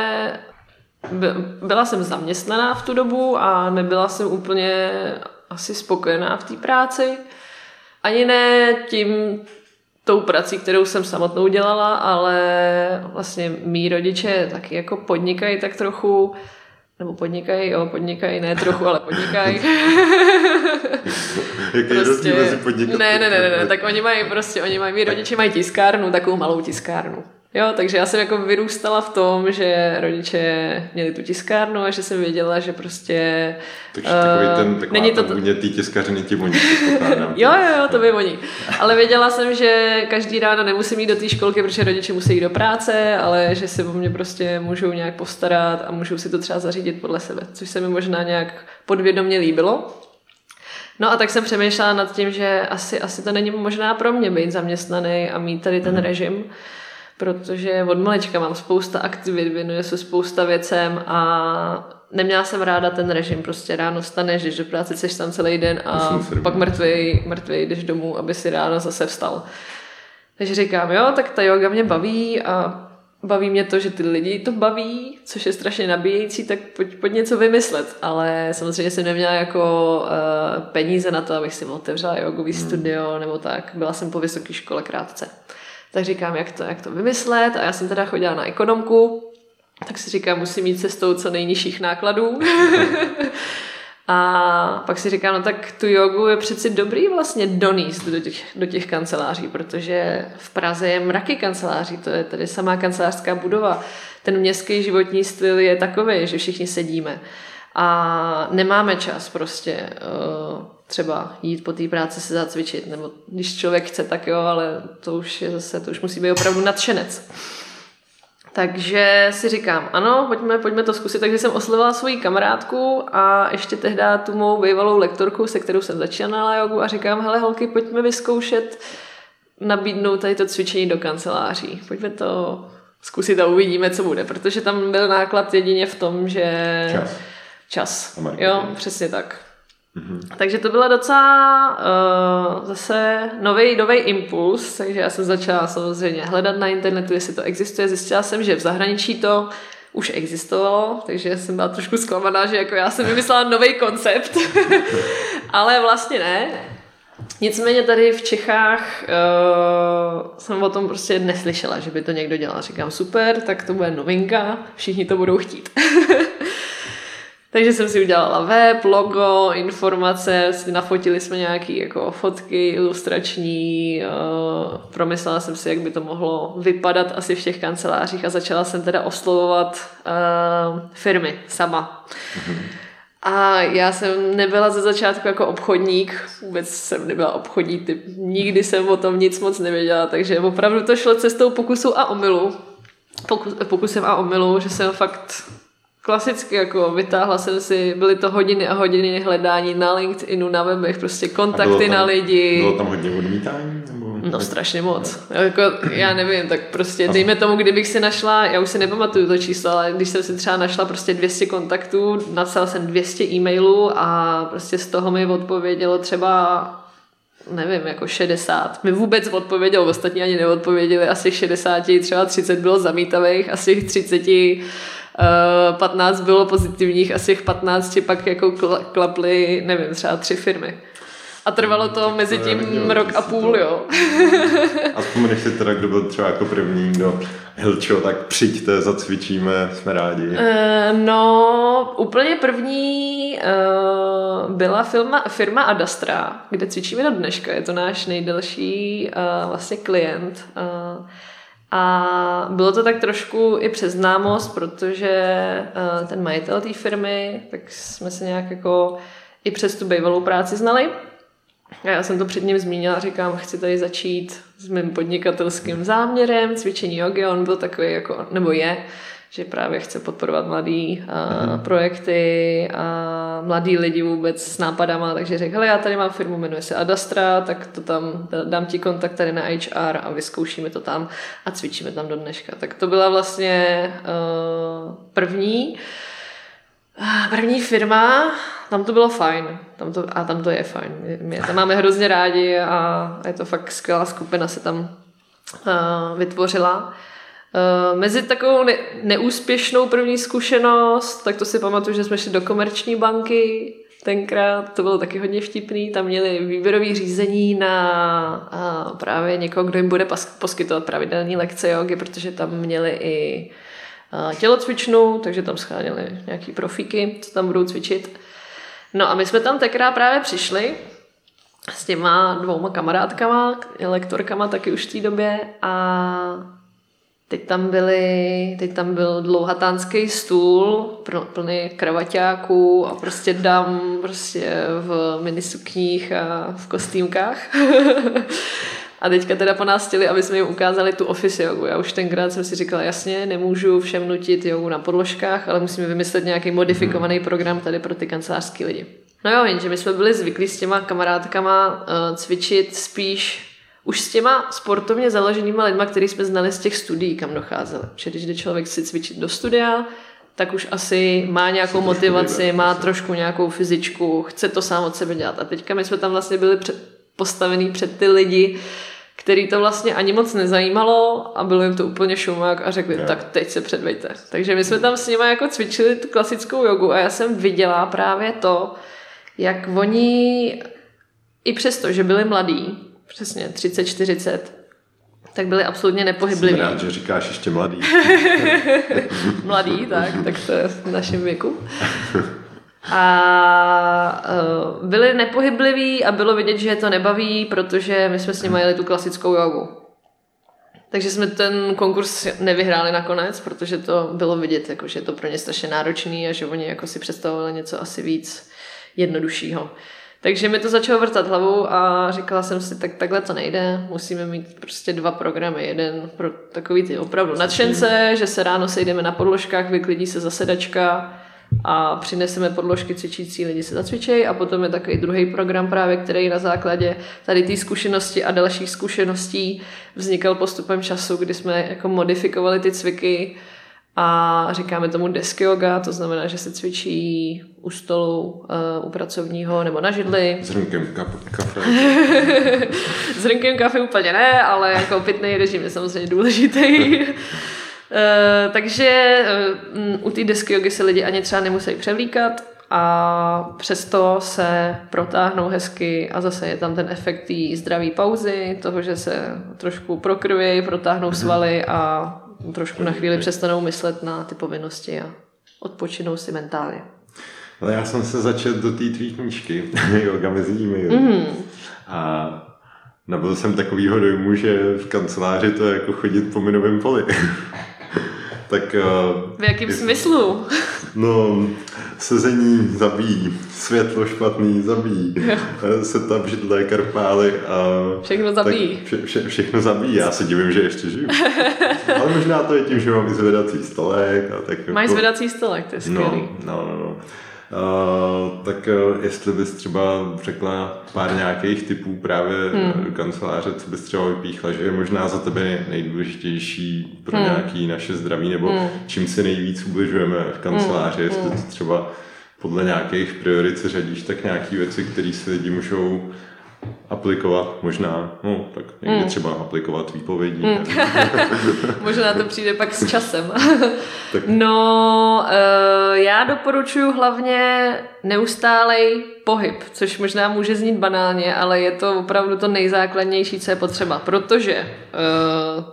byla jsem zaměstnaná v tu dobu a nebyla jsem úplně asi spokojená v té práci. Ani ne tím, tou prací, kterou jsem samotnou dělala, ale vlastně mý rodiče taky jako podnikají tak trochu, nebo podnikají, jo, podnikají, ne trochu, ale podnikají. Jaký prostě, mezi podnikat? Ne, ne, ne, ne, ne, tak oni mají prostě, oni mají, mý rodiče mají tiskárnu, takovou malou tiskárnu. Jo, takže já jsem jako vyrůstala v tom, že rodiče měli tu tiskárnu a že jsem věděla, že prostě... Takže uh, takový ten, taková není to t... ty tiskařiny ti oni, Jo, jo, jo, to by oni. Ale věděla jsem, že každý ráno nemusím jít do té školky, protože rodiče musí jít do práce, ale že se o mě prostě můžou nějak postarat a můžou si to třeba zařídit podle sebe, což se mi možná nějak podvědomě líbilo. No a tak jsem přemýšlela nad tím, že asi, asi to není možná pro mě být zaměstnaný a mít tady ten mhm. režim protože od malička mám spousta aktivit, věnuje se spousta věcem a neměla jsem ráda ten režim, prostě ráno staneš, jdeš do práce, jsi tam celý den a pak mrtvý, mrtvý jdeš domů, aby si ráno zase vstal. Takže říkám, jo, tak ta yoga mě baví a baví mě to, že ty lidi to baví, což je strašně nabíjející, tak pojď, pojď něco vymyslet. Ale samozřejmě jsem neměla jako uh, peníze na to, abych si otevřela jogový hmm. studio nebo tak. Byla jsem po vysoké škole krátce. Tak říkám, jak to, jak to vymyslet a já jsem teda chodila na ekonomku, tak si říkám, musím mít cestou co nejnižších nákladů. A pak si říkám, no tak tu jogu je přeci dobrý vlastně doníst do těch, do těch kanceláří, protože v Praze je mraky kanceláří, to je tady samá kancelářská budova. Ten městský životní styl je takový, že všichni sedíme. A nemáme čas prostě uh, třeba jít po té práci se zacvičit, nebo když člověk chce, tak jo, ale to už je zase, to už musí být opravdu nadšenec. Takže si říkám, ano, pojďme, pojďme to zkusit. Takže jsem oslovila svoji kamarádku a ještě tehdy tu mou bývalou lektorku, se kterou jsem začínala jogu a říkám, hele holky, pojďme vyzkoušet nabídnout tady to cvičení do kanceláří. Pojďme to zkusit a uvidíme, co bude, protože tam byl náklad jedině v tom, že... Čas. Čas. Jo, přesně tak. Mm-hmm. Takže to byla docela uh, zase nový nový impuls, takže já jsem začala samozřejmě hledat na internetu, jestli to existuje. Zjistila jsem, že v zahraničí to už existovalo, takže jsem byla trošku zklamaná, že jako já jsem vymyslela nový koncept, ale vlastně ne. Nicméně tady v Čechách uh, jsem o tom prostě neslyšela, že by to někdo dělal. Říkám, super, tak to bude novinka, všichni to budou chtít. Takže jsem si udělala web, logo, informace, nafotili jsme nějaké jako fotky ilustrační, uh, promyslela jsem si, jak by to mohlo vypadat asi v těch kancelářích a začala jsem teda oslovovat uh, firmy sama. A já jsem nebyla ze začátku jako obchodník, vůbec jsem nebyla obchodní typ, nikdy jsem o tom nic moc nevěděla, takže opravdu to šlo cestou pokusu a omylu. Pokus, pokusem a omylu, že jsem fakt klasicky jako vytáhla jsem si, byly to hodiny a hodiny hledání na LinkedInu, na webech, prostě kontakty tam, na lidi. Bylo tam hodně odmítání? Nebo... No strašně moc. Jako, já nevím, tak prostě dejme tomu, kdybych si našla, já už si nepamatuju to číslo, ale když jsem si třeba našla prostě 200 kontaktů, napsala jsem 200 e-mailů a prostě z toho mi odpovědělo třeba nevím, jako 60. Mi vůbec odpověděl, ostatní ani neodpověděli, asi 60, třeba 30 bylo zamítavých, asi 30 15 eh, bylo pozitivních, asi 15 pak jako klaply, nevím, třeba tři firmy. A trvalo to hmm, mezi tím to rok a půl, jo. a vzpomeneš si teda, kdo byl třeba jako první, kdo Hilčo, tak přijďte, zacvičíme, jsme rádi. Uh, no, úplně první uh, byla firma, firma Adastra, kde cvičíme do dneška. Je to náš nejdelší uh, vlastně klient. Uh, a bylo to tak trošku i přes známost, protože uh, ten majitel té firmy, tak jsme se nějak jako i přes tu bývalou práci znali. A já jsem to před ním zmínila, říkám, chci tady začít s mým podnikatelským záměrem, cvičení jogy, on byl takový jako, nebo je, že právě chce podporovat mladý a, projekty a mladý lidi vůbec s nápadama, takže řekl, hele, já tady mám firmu, jmenuje se Adastra, tak to tam, dám ti kontakt tady na HR a vyzkoušíme to tam a cvičíme tam do dneška. Tak to byla vlastně uh, první První firma, tam to bylo fajn. Tam to, a tam to je fajn. My tam máme hrozně rádi a je to fakt skvělá skupina se tam uh, vytvořila. Uh, mezi takovou ne- neúspěšnou první zkušenost, tak to si pamatuju, že jsme šli do komerční banky tenkrát, to bylo taky hodně vtipný, tam měli výběrový řízení na právě někoho, kdo jim bude pas- poskytovat pravidelné lekce jogy, protože tam měli i tělocvičnu, takže tam scháněli nějaký profíky, co tam budou cvičit. No a my jsme tam tenkrát právě přišli s těma dvouma kamarádkama, lektorkama taky už v té době a Teď tam, byly, teď tam byl dlouhatánský stůl plný kravaťáků a prostě dám prostě v minisukních a v kostýmkách. a teďka teda po nás chtěli, aby jsme jim ukázali tu office jogu. Já už tenkrát jsem si říkala, jasně, nemůžu všem nutit jogu na podložkách, ale musíme vymyslet nějaký modifikovaný program tady pro ty kancelářské lidi. No jo, jenže my jsme byli zvyklí s těma kamarádkama uh, cvičit spíš už s těma sportovně založenýma lidma, který jsme znali z těch studií, kam docházeli. Že když jde člověk si cvičit do studia, tak už asi má nějakou motivaci, má trošku nějakou fyzičku, chce to sám od sebe dělat. A teďka my jsme tam vlastně byli před, postavený před ty lidi, který to vlastně ani moc nezajímalo a bylo jim to úplně šumák a řekli, Jo. tak teď se předvejte. Takže my jsme tam s nimi jako cvičili tu klasickou jogu a já jsem viděla právě to, jak oni i přesto, že byli mladí, přesně 30-40, tak byli absolutně Jsem nepohybliví. rád, že říkáš ještě mladý. Mladý, tak, tak to je v našem věku. A uh, byli nepohybliví a bylo vidět, že je to nebaví, protože my jsme s nimi jeli tu klasickou jogu. Takže jsme ten konkurs nevyhráli nakonec, protože to bylo vidět, jako, že je to pro ně strašně náročný a že oni jako si představovali něco asi víc jednoduššího. Takže mi to začalo vrtat hlavu a říkala jsem si, tak takhle to nejde, musíme mít prostě dva programy. Jeden pro takový ty opravdu nadšence, že se ráno sejdeme na podložkách, vyklidí se zasedačka a přineseme podložky cvičící lidi se zacvičejí a potom je takový druhý program právě, který na základě tady té zkušenosti a dalších zkušeností vznikal postupem času, kdy jsme jako modifikovali ty cviky a říkáme tomu desk yoga, to znamená, že se cvičí u stolu, uh, u pracovního nebo na židli. S kap- kafe. S hrnkem kafe úplně ne, ale jako pitný režim je samozřejmě důležitý. Uh, takže uh, u té desky jogy se lidi ani třeba nemusí převlíkat a přesto se protáhnou hezky a zase je tam ten efekt té zdravé pauzy, toho, že se trošku prokrví, protáhnou svaly a trošku na chvíli přestanou myslet na ty povinnosti a odpočinou si mentálně. Ale já jsem se začal do té tvý knížky, Yoga mezi e Mm. A nabyl jsem takovýho dojmu, že v kanceláři to je jako chodit po minovém poli. tak uh, V jakém smyslu? no, sezení zabíjí, světlo špatný zabíjí, eh, setup židle, karpály a... Všechno zabíjí. Vše, vše, všechno zabíjí, já se divím, že ještě žiju. Ale možná to je tím, že mám i zvedací stolek a tak Máš jako- zvedací stolek, to je skvělý. No, no, no. no. Uh, tak uh, jestli bys třeba řekla pár nějakých typů právě hmm. do kanceláře, co bys třeba vypíchla, že je možná za tebe nejdůležitější pro hmm. nějaký naše zdraví, nebo hmm. čím si nejvíc ubližujeme v kanceláři, jestli to třeba podle nějakých priorit se řadíš, tak nějaký věci, které si lidi můžou aplikovat, možná, no tak někdy Hmm. třeba aplikovat výpovědí. nevím. Možná to přijde pak s časem. Tak- no, eh, já doporučuji hlavně neustálej pohyb, což možná může znít banálně, ale je to opravdu to nejzákladnější, co je potřeba, protože eh,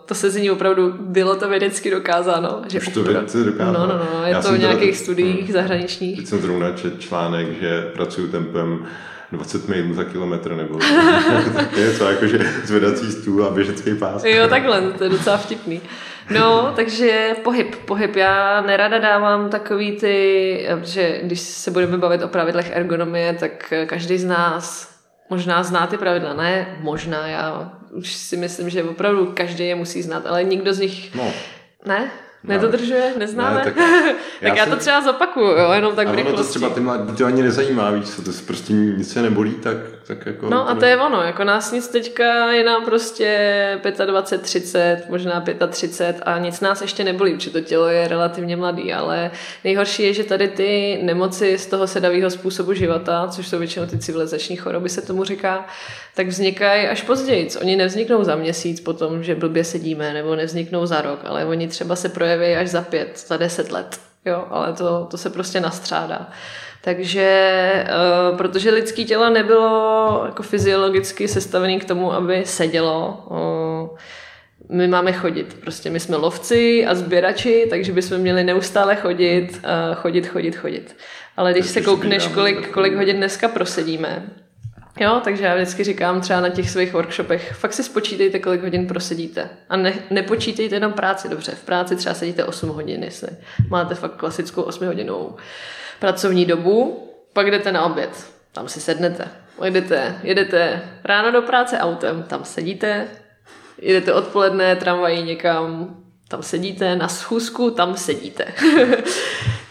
to se zní opravdu, bylo to vědecky dokázáno. Že Už to vědci dokázáno. No, no, no, je Já to v nějakých studiích Hmm. zahraničních. Teď jsem zrovna čet článek, že pracuju tempem 20 mailů za kilometr nebo tak něco jako, že zvedací stůl a běžecký pás. Jo, takhle, to je docela vtipný. No, takže pohyb, pohyb. Já nerada dávám takový ty, že když se budeme bavit o pravidlech ergonomie, tak každý z nás možná zná ty pravidla. Ne, možná, já už si myslím, že opravdu každý je musí znát, ale nikdo z nich, No, ne? Nedodržuje? Neznáme? Ne, tak- tak já já, jsem- to třeba zopakuju, jo, jenom tak a v to třeba ty mladí to ani nezajímá, víš co, to se prostě nic se nebolí, tak, tak jako... No a to je ono, jako nás nic teďka je nám prostě 25, 30, možná 35 a nic nás ještě nebolí, protože to tělo je relativně mladý, ale nejhorší je, že tady ty nemoci z toho sedavého způsobu života, což jsou většinou ty civilizační choroby, se tomu říká, tak vznikají až později. Oni nevzniknou za měsíc potom, že blbě sedíme, nebo nevzniknou za rok, ale oni třeba se projeví až za pět, za deset let. Jo, ale to, to se prostě nastřádá. Takže, uh, protože lidské tělo nebylo jako fyziologicky sestavené k tomu, aby sedělo, uh, my máme chodit. Prostě my jsme lovci a sběrači, takže bychom měli neustále chodit, uh, chodit, chodit, chodit. Ale když se koukneš, kolik, kolik hodin dneska prosedíme, Jo, takže já vždycky říkám třeba na těch svých workshopech, fakt si spočítejte, kolik hodin prosedíte. A ne, nepočítejte jenom práci, dobře. V práci třeba sedíte 8 hodin, jestli máte fakt klasickou 8 hodinovou pracovní dobu, pak jdete na oběd, tam si sednete. Jedete, jedete ráno do práce autem, tam sedíte, jedete odpoledne tramvají někam, tam sedíte, na schůzku, tam sedíte.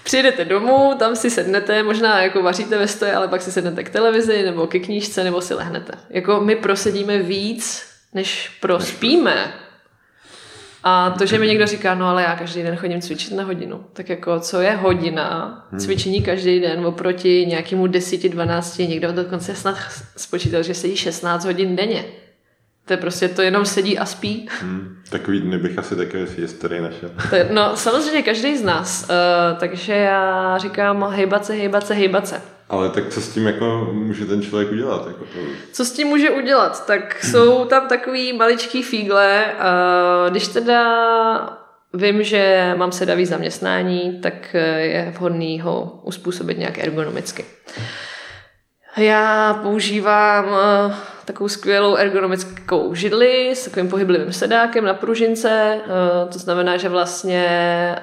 Přijedete domů, tam si sednete, možná jako vaříte ve stoje, ale pak si sednete k televizi nebo ke knížce nebo si lehnete. Jako my prosedíme víc, než prospíme. A to, že mi někdo říká, no ale já každý den chodím cvičit na hodinu, tak jako co je hodina cvičení každý den oproti nějakému 10-12, někdo dokonce snad spočítal, že sedí 16 hodin denně. To je prostě, to jenom sedí a spí. Hmm, takový dny bych asi také v historii našel. Je, no, samozřejmě každý z nás. Uh, takže já říkám hejbat se, hejbat se, hejbat se. Ale tak co s tím jako může ten člověk udělat? Jako to... Co s tím může udělat? Tak jsou tam takový maličký fígle. Uh, když teda vím, že mám sedavý zaměstnání, tak je vhodný ho uspůsobit nějak ergonomicky. Já používám uh, takovou skvělou ergonomickou židli s takovým pohyblivým sedákem na pružince. Uh, to znamená, že vlastně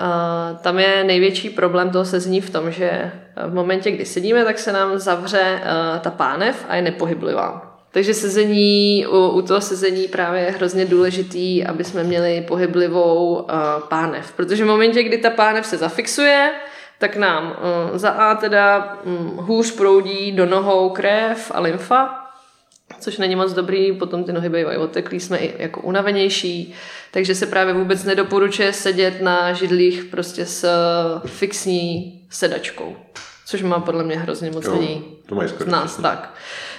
uh, tam je největší problém toho sezení v tom, že v momentě, kdy sedíme, tak se nám zavře ta pánev a je nepohyblivá. Takže sezení, u, toho sezení právě je hrozně důležitý, aby jsme měli pohyblivou pánev. Protože v momentě, kdy ta pánev se zafixuje, tak nám uh, za A teda um, hůř proudí do nohou krev a lymfa, což není moc dobrý, potom ty nohy bývají oteklí, jsme i jako unavenější, takže se právě vůbec nedoporučuje sedět na židlích prostě s fixní sedačkou, což má podle mě hrozně moc lidí z nás. Tak.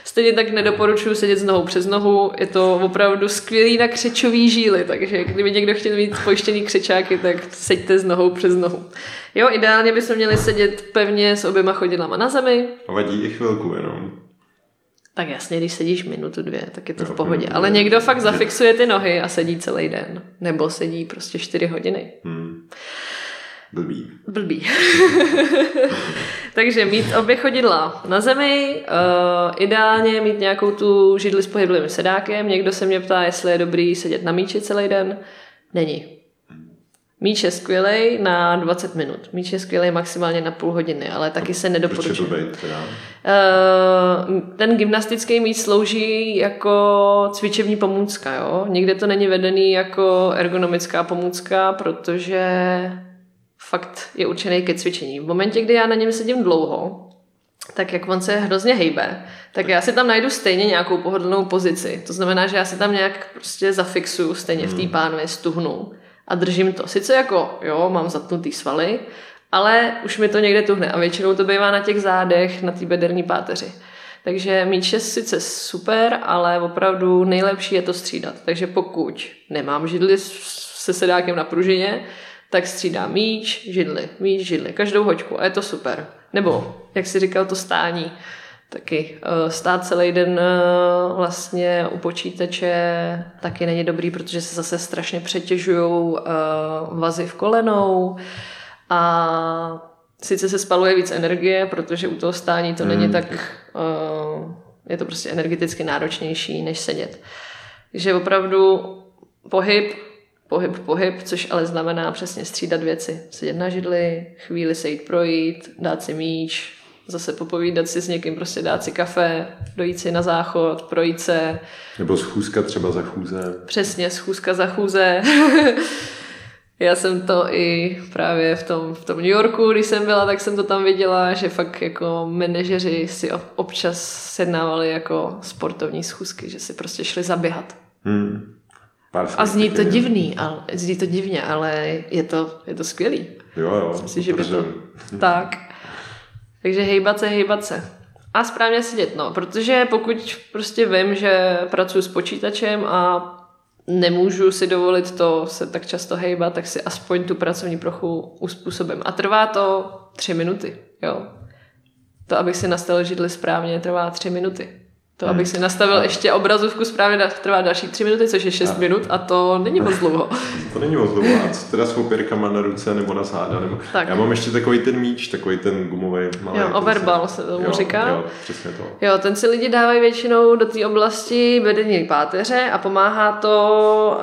Stejně tak nedoporučuji sedět s nohou přes nohu, je to opravdu skvělý na křečový žíly, takže kdyby někdo chtěl mít pojištěný křečáky, tak seďte s nohou přes nohu. Jo, ideálně bychom měli sedět pevně s oběma chodidlama na zemi. A vadí i chvilku jenom. Tak jasně, když sedíš minutu, dvě, tak je to jo, v pohodě. Ale někdo fakt zafixuje ty nohy a sedí celý den. Nebo sedí prostě čtyři hodiny. Hmm. Blbý. Blbý. Takže mít obě chodidla na zemi, uh, ideálně mít nějakou tu židli s pohyblivým sedákem. Někdo se mě ptá, jestli je dobrý sedět na míči celý den. Není. Míč je skvělý na 20 minut. Míč je skvělý maximálně na půl hodiny, ale taky se nedoporučuje. Proč je to být, teda? Uh, ten gymnastický míč slouží jako cvičební pomůcka. Jo? Nikde to není vedený jako ergonomická pomůcka, protože fakt je určený ke cvičení. V momentě, kdy já na něm sedím dlouho, tak jak on se hrozně hejbe, tak já si tam najdu stejně nějakou pohodlnou pozici. To znamená, že já si tam nějak prostě zafixuju stejně v té hmm. pánvi, stuhnu a držím to. Sice jako, jo, mám zatnutý svaly, ale už mi to někde tuhne a většinou to bývá na těch zádech, na té bederní páteři. Takže míč je sice super, ale opravdu nejlepší je to střídat. Takže pokud nemám židli se sedákem na pružině, tak střídá míč, židli, míč, židli, každou hoďku a je to super. Nebo, jak si říkal, to stání. Taky uh, stát celý den uh, vlastně u počítače taky není dobrý, protože se zase strašně přetěžují uh, vazy v kolenou a sice se spaluje víc energie, protože u toho stání to není tak, uh, je to prostě energeticky náročnější, než sedět. Takže opravdu pohyb pohyb, pohyb, což ale znamená přesně střídat věci. Sedět na židli, chvíli se jít projít, dát si míč, zase popovídat si s někým, prostě dát si kafe, dojít si na záchod, projít se. Nebo schůzka třeba za chůze. Přesně, schůzka za chůze. Já jsem to i právě v tom, v tom New Yorku, když jsem byla, tak jsem to tam viděla, že fakt jako manažeři si občas sednávali jako sportovní schůzky, že si prostě šli zaběhat. Hmm. A zní to divný, ale, zní to divně, ale je to, je to skvělý. Jo, jo. Myslím, že by to... tak. Takže hejbat se, hejbat se. A správně sedět, no, protože pokud prostě vím, že pracuji s počítačem a nemůžu si dovolit to se tak často hejbat, tak si aspoň tu pracovní prochu uspůsobím. A trvá to tři minuty, jo. To, abych si nastavil židli správně, trvá tři minuty. To, abych si nastavil ještě obrazovku správně, trvá další tři minuty, což je šest minut a to není moc dlouho. to není moc dlouho. A co teda s opěrkama na ruce nebo na záda? Nebo... Tak. Já mám ještě takový ten míč, takový ten gumový malý. Jo, overball se tomu jo, říká. Jo, přesně to. Jo, ten si lidi dávají většinou do té oblasti bedenní páteře a pomáhá to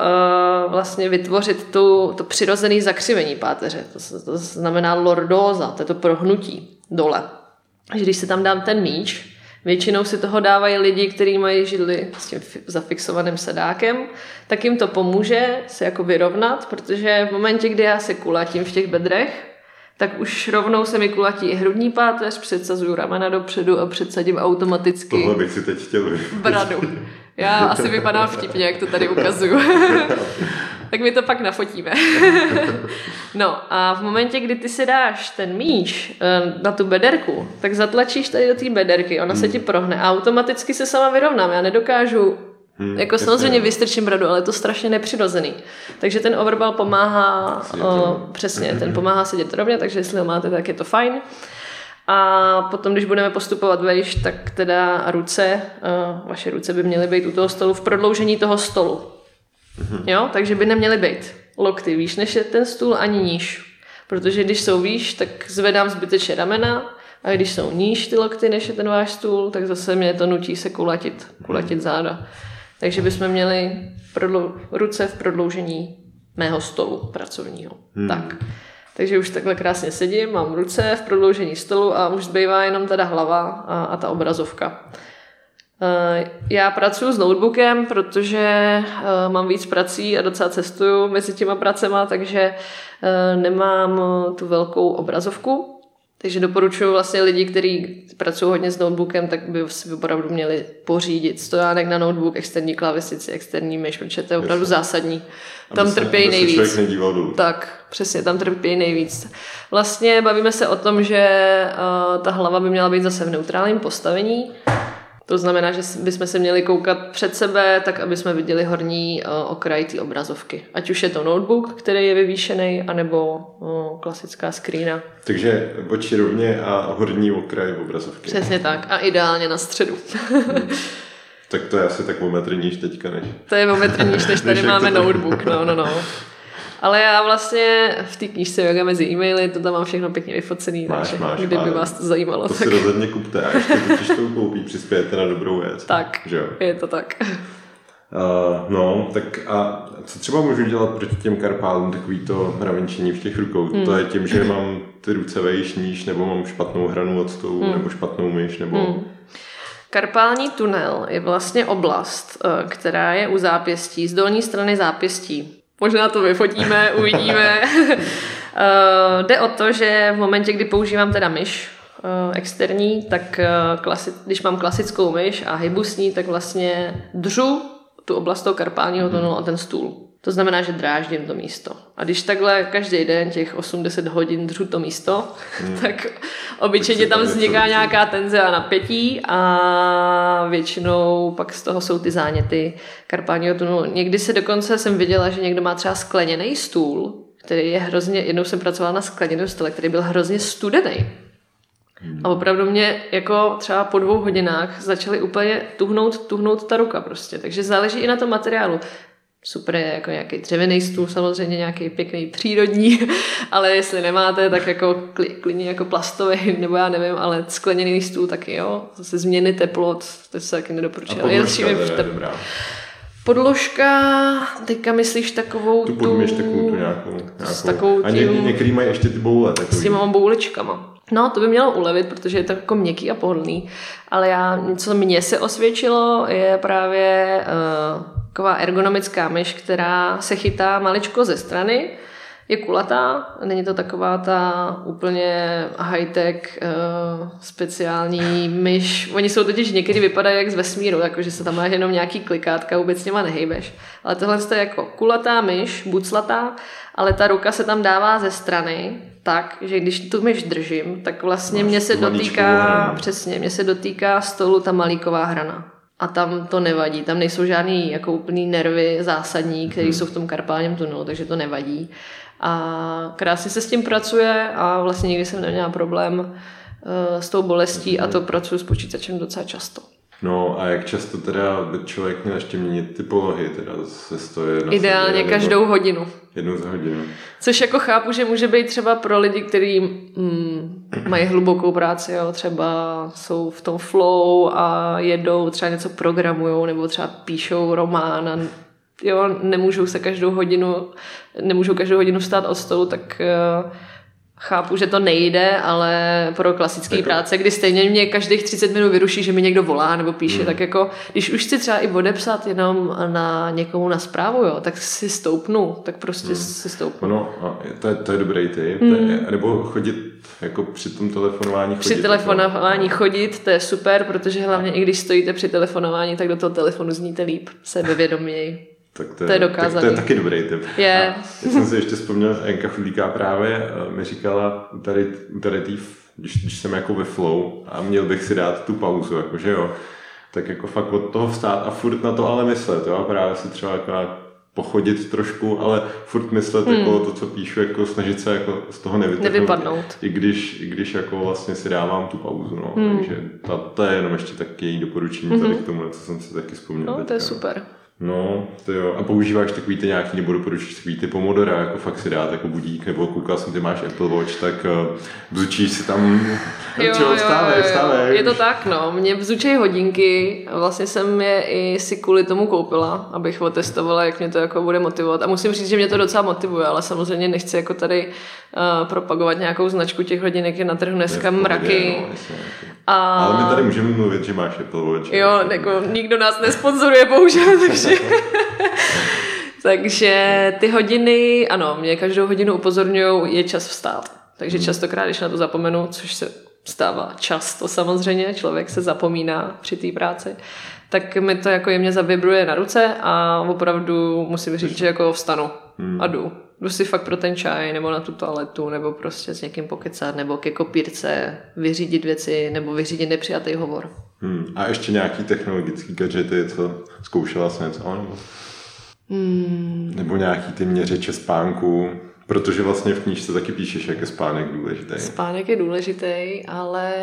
uh, vlastně vytvořit tu, to přirozené zakřivení páteře. To, to znamená lordóza, to je to prohnutí dole. Že když se tam dám ten míč, Většinou si toho dávají lidi, kteří mají židli s tím zafixovaným sedákem, tak jim to pomůže se jako vyrovnat, protože v momentě, kdy já se kulatím v těch bedrech, tak už rovnou se mi kulatí i hrudní páteř, předsazuju ramena dopředu a předsadím automaticky Tohle bych si teď chtěl bradu. Já asi vypadám vtipně, jak to tady ukazuju. tak my to pak nafotíme. no a v momentě, kdy ty si dáš ten míč eh, na tu bederku, tak zatlačíš tady do té bederky, ona se ti hmm. prohne a automaticky se sama vyrovnám. Já nedokážu Hmm, jako jasně. samozřejmě vystrčím bradu, ale je to strašně nepřirozený. Takže ten overbal pomáhá, o, přesně, ten mhm. pomáhá sedět rovně, takže jestli ho máte, tak je to fajn. A potom, když budeme postupovat vejš, tak teda ruce, uh, vaše ruce by měly být u toho stolu v prodloužení toho stolu. Mm-hmm. Jo, takže by neměly být lokty výš než je ten stůl, ani níž. Protože když jsou výš, tak zvedám zbytečně ramena a když jsou níž ty lokty než je ten váš stůl, tak zase mě to nutí se kulatit, kulatit záda. Takže bychom měli prodlou, ruce v prodloužení mého stolu pracovního. Hmm. Tak. Takže už takhle krásně sedím, mám ruce v prodloužení stolu a už zbývá jenom teda hlava a, a ta obrazovka. Eh, já pracuji s notebookem, protože eh, mám víc prací a docela cestuju mezi těma pracema, takže eh, nemám tu velkou obrazovku. Takže doporučuji vlastně lidi, kteří pracují hodně s notebookem, tak by si opravdu měli pořídit stojánek na notebook, externí klávesnici, externí myš, protože to je opravdu zásadní. Tam aby trpějí se, nejvíc. Tak, přesně, tam trpějí nejvíc. Vlastně bavíme se o tom, že uh, ta hlava by měla být zase v neutrálním postavení, to znamená, že bychom se měli koukat před sebe, tak aby jsme viděli horní uh, okraj té obrazovky. Ať už je to notebook, který je vyvýšený, anebo uh, klasická screena. Takže oči rovně a horní okraj obrazovky. Přesně tak. A ideálně na středu. hmm. Tak to je asi tak o metr níž teďka než. To je o metr níž, než tady máme notebook. No, no, no. Ale já vlastně v té knížce Yoga mezi e-maily, to tam mám všechno pěkně vyfocený, máš, takže máš, kdyby máš. vás to zajímalo. To tak... si rozhodně kupte a ještě když to koupí, přispějete na dobrou věc. Tak, že jo? je to tak. Uh, no, tak a co třeba můžu dělat proti těm karpálům, takový to mravenčení v těch rukou? Hmm. To je tím, že mám ty ruce vejš, níž, nebo mám špatnou hranu od stolu, hmm. nebo špatnou myš, nebo... Hmm. Karpální tunel je vlastně oblast, eh, která je u zápěstí, z dolní strany zápěstí. Možná to vyfotíme, uvidíme. uh, jde o to, že v momentě, kdy používám teda myš uh, externí, tak uh, klasi- když mám klasickou myš a hybu s ní, tak vlastně dřu tu oblast toho karpálního tunelu a ten stůl. To znamená, že dráždím to místo. A když takhle každý den těch 80 hodin dřu to místo, hmm. tak obyčejně tam vzniká nějaká tenze a napětí a většinou pak z toho jsou ty záněty karpálního tunelu. Někdy se dokonce jsem viděla, že někdo má třeba skleněný stůl, který je hrozně, jednou jsem pracovala na skleněném stole, který byl hrozně studený. A opravdu mě jako třeba po dvou hodinách začaly úplně tuhnout, tuhnout ta ruka prostě. Takže záleží i na tom materiálu super je jako nějaký dřevěný stůl, samozřejmě nějaký pěkný přírodní, ale jestli nemáte, tak jako klidně jako plastový, nebo já nevím, ale skleněný stůl taky jo, zase změny teplot, to se taky nedoporučuje. A podložka, je tep... dobrá. Podložka, teďka myslíš takovou tu... Podměš takovou tu nějakou. nějakou. S takovou tím, a ně, některý mají ještě ty boule. Takový. S těma bouličkama. No, to by mělo ulevit, protože je to jako měkký a pohodlný. Ale já, co mně se osvědčilo, je právě uh, taková ergonomická myš, která se chytá maličko ze strany, je kulatá, není to taková ta úplně high-tech uh, speciální myš. Oni jsou totiž někdy vypadají jak z vesmíru, jakože se tam má jenom nějaký klikátka, vůbec s něma nehejbeš. Ale tohle je jako kulatá myš, buclatá, ale ta ruka se tam dává ze strany, tak, že když tu myš držím, tak vlastně mě se dotýká, přesně, mě se dotýká stolu ta malíková hrana a tam to nevadí. Tam nejsou žádný jako úplný nervy zásadní, které hmm. jsou v tom karpálním tunelu, takže to nevadí. A krásně se s tím pracuje a vlastně nikdy jsem neměla problém uh, s tou bolestí a to pracuji s počítačem docela často. No a jak často teda by člověk měl ještě měnit ty polohy, teda se stoje na Ideálně sobě, každou hodinu. Jednou za hodinu. Což jako chápu, že může být třeba pro lidi, kteří mm, mají hlubokou práci, jo, třeba jsou v tom flow a jedou, třeba něco programují nebo třeba píšou román a jo, nemůžou se každou hodinu, nemůžou každou hodinu vstát od stolu, tak uh, Chápu, že to nejde, ale pro klasické jako... práce, kdy stejně mě každých 30 minut vyruší, že mi někdo volá nebo píše, hmm. tak jako, když už chci třeba i odepsat jenom na někomu na zprávu, jo, tak si stoupnu, tak prostě hmm. si stoupnu. No, to je, to je dobrý tip. Hmm. nebo chodit jako při tom telefonování chodit. Při telefonování jako... chodit, to je super, protože hlavně i když stojíte při telefonování, tak do toho telefonu zníte líp, sebevědoměji. Tak to, je, to je dokázaný. Tak to je taky dobrý tip. Je. Já jsem si ještě vzpomněl, Enka Fudlíká právě eh, mi říkala tady, tady tý, když, když jsem jako ve flow a měl bych si dát tu pauzu, jakože jo. tak jako fakt od toho vstát a furt na to ale myslet, jo, a právě si třeba jako pochodit trošku, ale furt myslet hmm. jako to, co píšu, jako snažit se jako z toho nevytrhnout. Nevypadnout. I když, i když jako vlastně si dávám tu pauzu, no. Hmm. Takže to, to je jenom ještě taky její doporučení hmm. tady k tomu, co jsem si taky vzpomněl. No, teďka. to je super. No, to jo. A používáš takový ty nějaký, nebo doporučíš takový ty pomodora, jako fakt si dát jako budík, nebo koukal jsem, ty máš Apple Watch, tak uh, bzučíš si tam, jo, jo, vstávej, jo, vstávej. Je to tak, no. Mě bzučejí hodinky, vlastně jsem je i si kvůli tomu koupila, abych otestovala, jak mě to jako bude motivovat. A musím říct, že mě to docela motivuje, ale samozřejmě nechci jako tady uh, propagovat nějakou značku těch hodinek, je na trhu dneska mraky. No, a... Ale my tady můžeme mluvit, že máš Apple Watch. Jo, jako nikdo nás nesponzoruje, bohužel, takže... takže ty hodiny, ano, mě každou hodinu upozorňují, je čas vstát. Takže hmm. častokrát, když na to zapomenu, což se stává často samozřejmě, člověk se zapomíná při té práci, tak mi to jako jemně zavibruje na ruce a opravdu musím říct, že jako vstanu hmm. a jdu jdu si fakt pro ten čaj, nebo na tu toaletu, nebo prostě s někým pokecat, nebo ke kopírce vyřídit věci, nebo vyřídit nepřijatý hovor. Hmm. A ještě nějaký technologický gadgety, co zkoušela jsem něco? Nebo, hmm. nebo nějaký ty měřeče spánku, Protože vlastně v knížce taky píšeš, jak je spánek důležitý. Spánek je důležitý, ale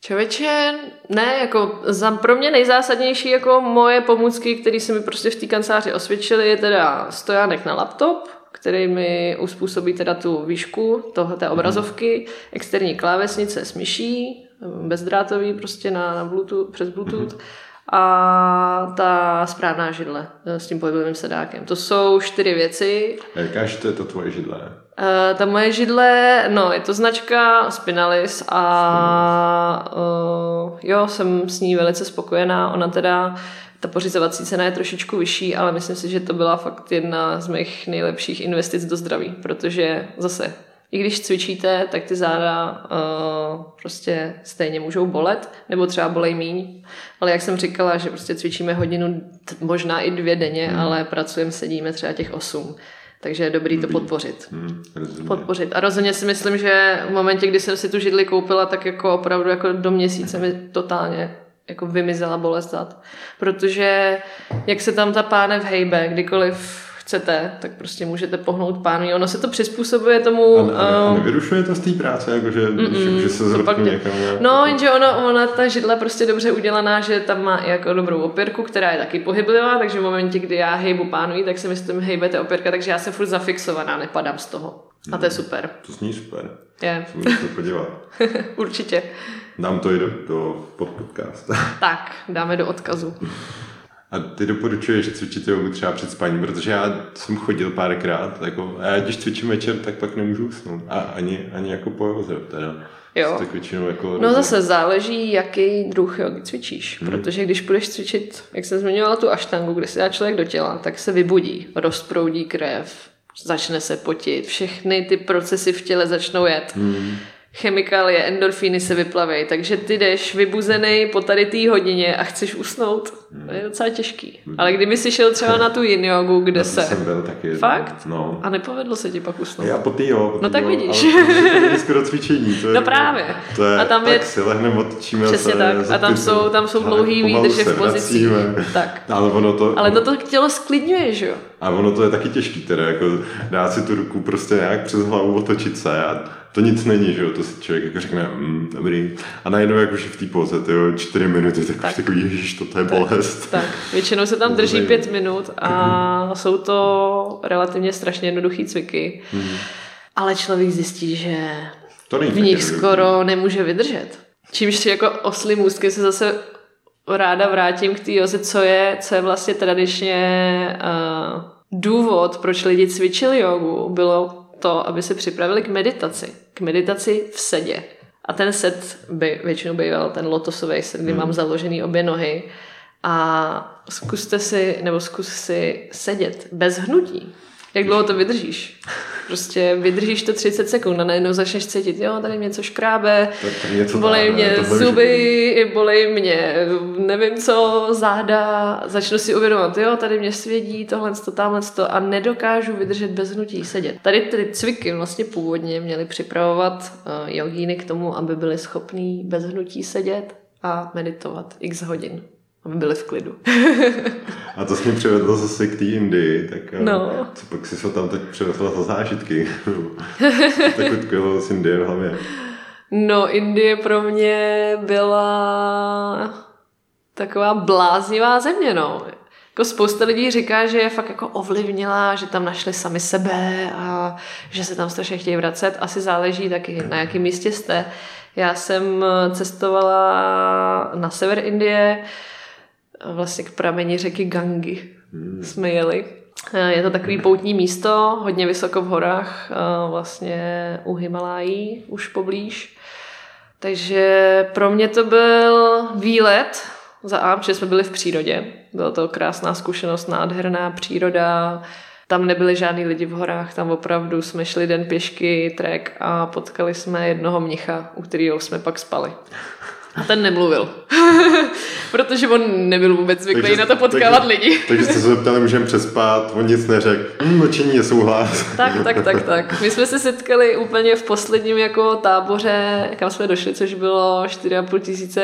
člověče, ne, jako za, pro mě nejzásadnější jako moje pomůcky, které se mi prostě v té kanceláři osvědčily, je teda stojánek na laptop, který mi uspůsobí teda tu výšku toho, té obrazovky, externí klávesnice s myší, bezdrátový prostě na, na Bluetooth, přes Bluetooth a ta správná židle s tím pohybovým sedákem. To jsou čtyři věci. Jaká to je to tvoje židle? Uh, ta moje židle, no, je to značka Spinalis a uh, jo, jsem s ní velice spokojená. Ona teda ta pořizovací cena je trošičku vyšší, ale myslím si, že to byla fakt jedna z mých nejlepších investic do zdraví, protože zase, i když cvičíte, tak ty záda uh, prostě stejně můžou bolet, nebo třeba bolej míň, ale jak jsem říkala, že prostě cvičíme hodinu, možná i dvě denně, hmm. ale pracujeme, sedíme třeba těch osm. Takže je dobrý to podpořit. Hmm, podpořit. A rozhodně si myslím, že v momentě, kdy jsem si tu židli koupila, tak jako opravdu jako do měsíce mi totálně jako vymizela bolest zad. Protože jak se tam ta pánev hejbe, kdykoliv chcete, tak prostě můžete pohnout pánu. Ono se to přizpůsobuje tomu... A, a, a um, nevyrušuje to z té práce, jakože mm, že se zhrotí někam? No, jenže ono, ona, ta židla prostě dobře udělaná, že tam má i jako dobrou opěrku, která je taky pohyblivá, takže v momentě, kdy já hejbu pánují, tak se mi s tím hejbete opěrka, takže já jsem furt zafixovaná, nepadám z toho. A to je super. To zní super. Je. Se to podívat. Určitě. Dám to i do, do pod podcast. tak, dáme do odkazu. A ty doporučuješ cvičit jogu třeba před spaním, protože já jsem chodil párkrát, jako, a já když cvičím večer, tak pak nemůžu usnout. A ani, ani jako po joze teda. Jo. Tak většinou jako no rozum. zase záleží, jaký druh jogy cvičíš. Hmm. Protože když budeš cvičit, jak jsem zmiňovala tu aštangu, kde se dá člověk do těla, tak se vybudí, rozproudí krev, začne se potit, všechny ty procesy v těle začnou jet. Hmm chemikálie, endorfíny se vyplavejí, takže ty jdeš vybuzený po tady té hodině a chceš usnout. To je docela těžký. Ale kdyby si šel třeba na tu yin jogu, kde se... jsem byl taky. Fakt? No. A nepovedlo se ti pak usnout? Já po tý jo. Po no tak jo, vidíš. Ale to je skoro cvičení. To je, no právě. To je, a tam je, tak si lehneme, otočíme Přesně se. tak. A tam jsou, tam jsou dlouhý výdrže v pozicích. Tak. Ale, ono to, ale to to tělo sklidňuje, že jo? A ono to je taky těžký teda, jako dát si tu ruku prostě nějak přes hlavu, otočit se a to nic není, že jo, to si člověk jako řekne, mm, dobrý. A najednou jak už je v té poze, ty jo, čtyři minuty, tak, tak. už takový, ježiš, to je bolest. Tak, většinou se tam drží pět minut a jsou to relativně strašně jednoduché cviky. Hmm. Ale člověk zjistí, že to v nich skoro nemůže vydržet. Čímž si jako oslý můstky se zase ráda vrátím k té joze, co je, co je vlastně tradičně uh, důvod, proč lidi cvičili jogu, bylo to, aby se připravili k meditaci. K meditaci v sedě. A ten set by většinou býval ten lotosový set, kdy hmm. mám založený obě nohy. A zkuste si, nebo zkus si sedět bez hnutí. Jak dlouho to vydržíš? Prostě vydržíš to 30 sekund a najednou začneš cítit, jo, tady něco škrábe, bolej mě zuby, bolej mě, nevím co, záda, začnu si uvědomovat, jo, tady mě svědí, tohle, to, tamhle to a nedokážu vydržet bez hnutí sedět. Tady ty cviky vlastně původně měly připravovat uh, jogíny k tomu, aby byli schopní bez hnutí sedět a meditovat x hodin. Aby byli v klidu. A to jsi mě přivedl zase k té Indii, tak eh, No. co pak si se tam teď přivezla za zážitky? tak utkvělo z Indie v hlavě. No, Indie pro mě byla taková bláznivá země, no. Jako spousta lidí říká, že je fakt jako ovlivnila, že tam našli sami sebe a že se tam strašně chtějí vracet. Asi záleží taky, na jakém místě jste. Já jsem cestovala na sever Indie, vlastně k prameni řeky Gangy jsme jeli. Je to takový poutní místo, hodně vysoko v horách, vlastně u Himalají, už poblíž. Takže pro mě to byl výlet za A, protože jsme byli v přírodě. Byla to krásná zkušenost, nádherná příroda. Tam nebyli žádní lidi v horách, tam opravdu jsme šli den pěšky, trek a potkali jsme jednoho mnicha, u kterého jsme pak spali. A ten nemluvil. Protože on nebyl vůbec zvyklý Takže- na to potkávat takže- lidi. Takže jste se zeptali, můžeme přespát, on nic neřekl. Hm, mlčení je souhlas. Tak, tak, tak, tak. My jsme se setkali úplně v posledním jako táboře, kam jsme došli, což bylo 4,5 tisíce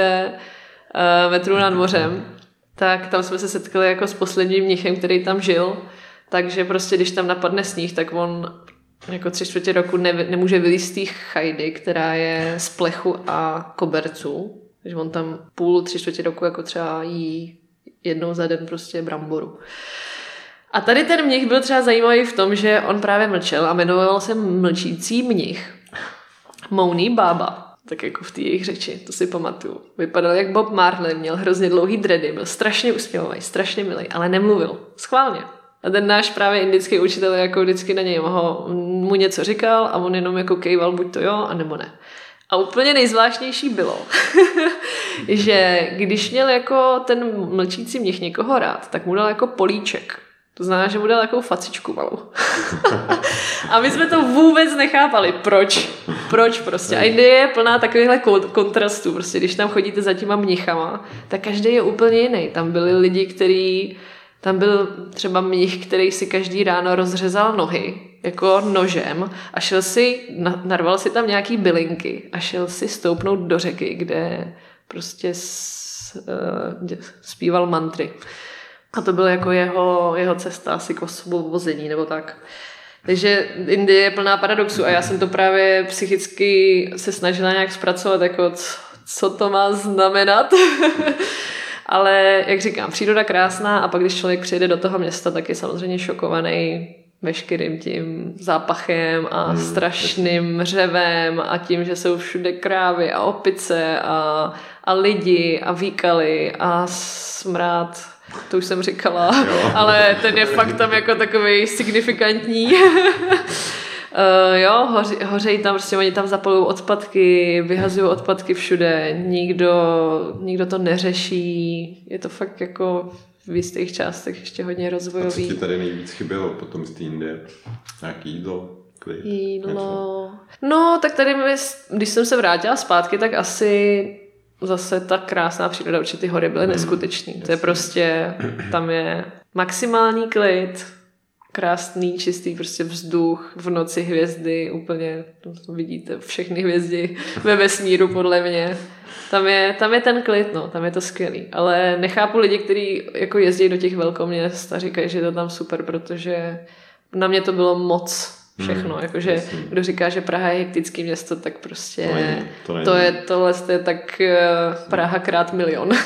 eh, metrů nad mořem. Tak tam jsme se setkali jako s posledním mnichem, který tam žil. Takže prostě, když tam napadne sníh, tak on jako tři čtvrtě roku ne, nemůže vylízt z chajdy, která je z plechu a koberců. Takže on tam půl, tři čtvrtě roku jako třeba jí jednou za den prostě bramboru. A tady ten mnich byl třeba zajímavý v tom, že on právě mlčel a jmenoval se mlčící mnich. Mouný bába. Tak jako v té jejich řeči, to si pamatuju. Vypadal jak Bob Marley, měl hrozně dlouhý dready, byl strašně usměvavý, strašně milý, ale nemluvil. Schválně. A ten náš právě indický učitel jako vždycky na něj ho, mu něco říkal a on jenom jako kejval buď to jo, a nebo ne. A úplně nejzvláštnější bylo, že když měl jako ten mlčící mnich někoho rád, tak mu dal jako políček. To znamená, že mu dal takovou facičku malou. a my jsme to vůbec nechápali. Proč? Proč prostě? A Indie je plná takovýchhle kon- kontrastů. Prostě když tam chodíte za těma mnichama, tak každý je úplně jiný. Tam byli lidi, kteří tam byl třeba mnich, který si každý ráno rozřezal nohy jako nožem a šel si, na- narval si tam nějaký bylinky a šel si stoupnout do řeky, kde prostě s, uh, zpíval mantry. A to byla jako jeho, jeho cesta asi k osvobození nebo tak. Takže Indie je plná paradoxů a já jsem to právě psychicky se snažila nějak zpracovat, jako co, co to má znamenat. Ale jak říkám, příroda krásná a pak když člověk přijde do toho města, tak je samozřejmě šokovaný veškerým tím zápachem a Hmm, strašným řevem a tím, že jsou všude krávy a opice a, a lidi a výkaly a smrad. To už jsem říkala, Jo. ale ten je fakt tam jako takový signifikantní. Uh, jo, hoři, hořejí tam, prostě oni tam zapalují odpadky, vyhazují odpadky všude, nikdo, nikdo to neřeší, je to fakt jako v jistých částech ještě hodně A co ti rozvojový. tady nejvíc chybělo potom z té Indie? Nějaký jídlo? Klid? něco? Jídlo. No, tak tady, my, když jsem se vrátila zpátky, tak asi zase ta krásná příroda, určitě ty hory byly neskutečný. To je prostě, tam je maximální klid, krásný, čistý prostě vzduch, v noci hvězdy, úplně to vidíte všechny hvězdy ve vesmíru podle mě. Tam je, tam je ten klid, no, tam je to skvělý. Ale nechápu lidi, kteří jako jezdí do těch velkoměst a říkají, že je to tam super, protože na mě to bylo moc všechno. Hmm, jakože jasně. kdo říká, že Praha je hektický město, tak prostě To není, to není. to je, tohle je tak eh, Praha krát milion.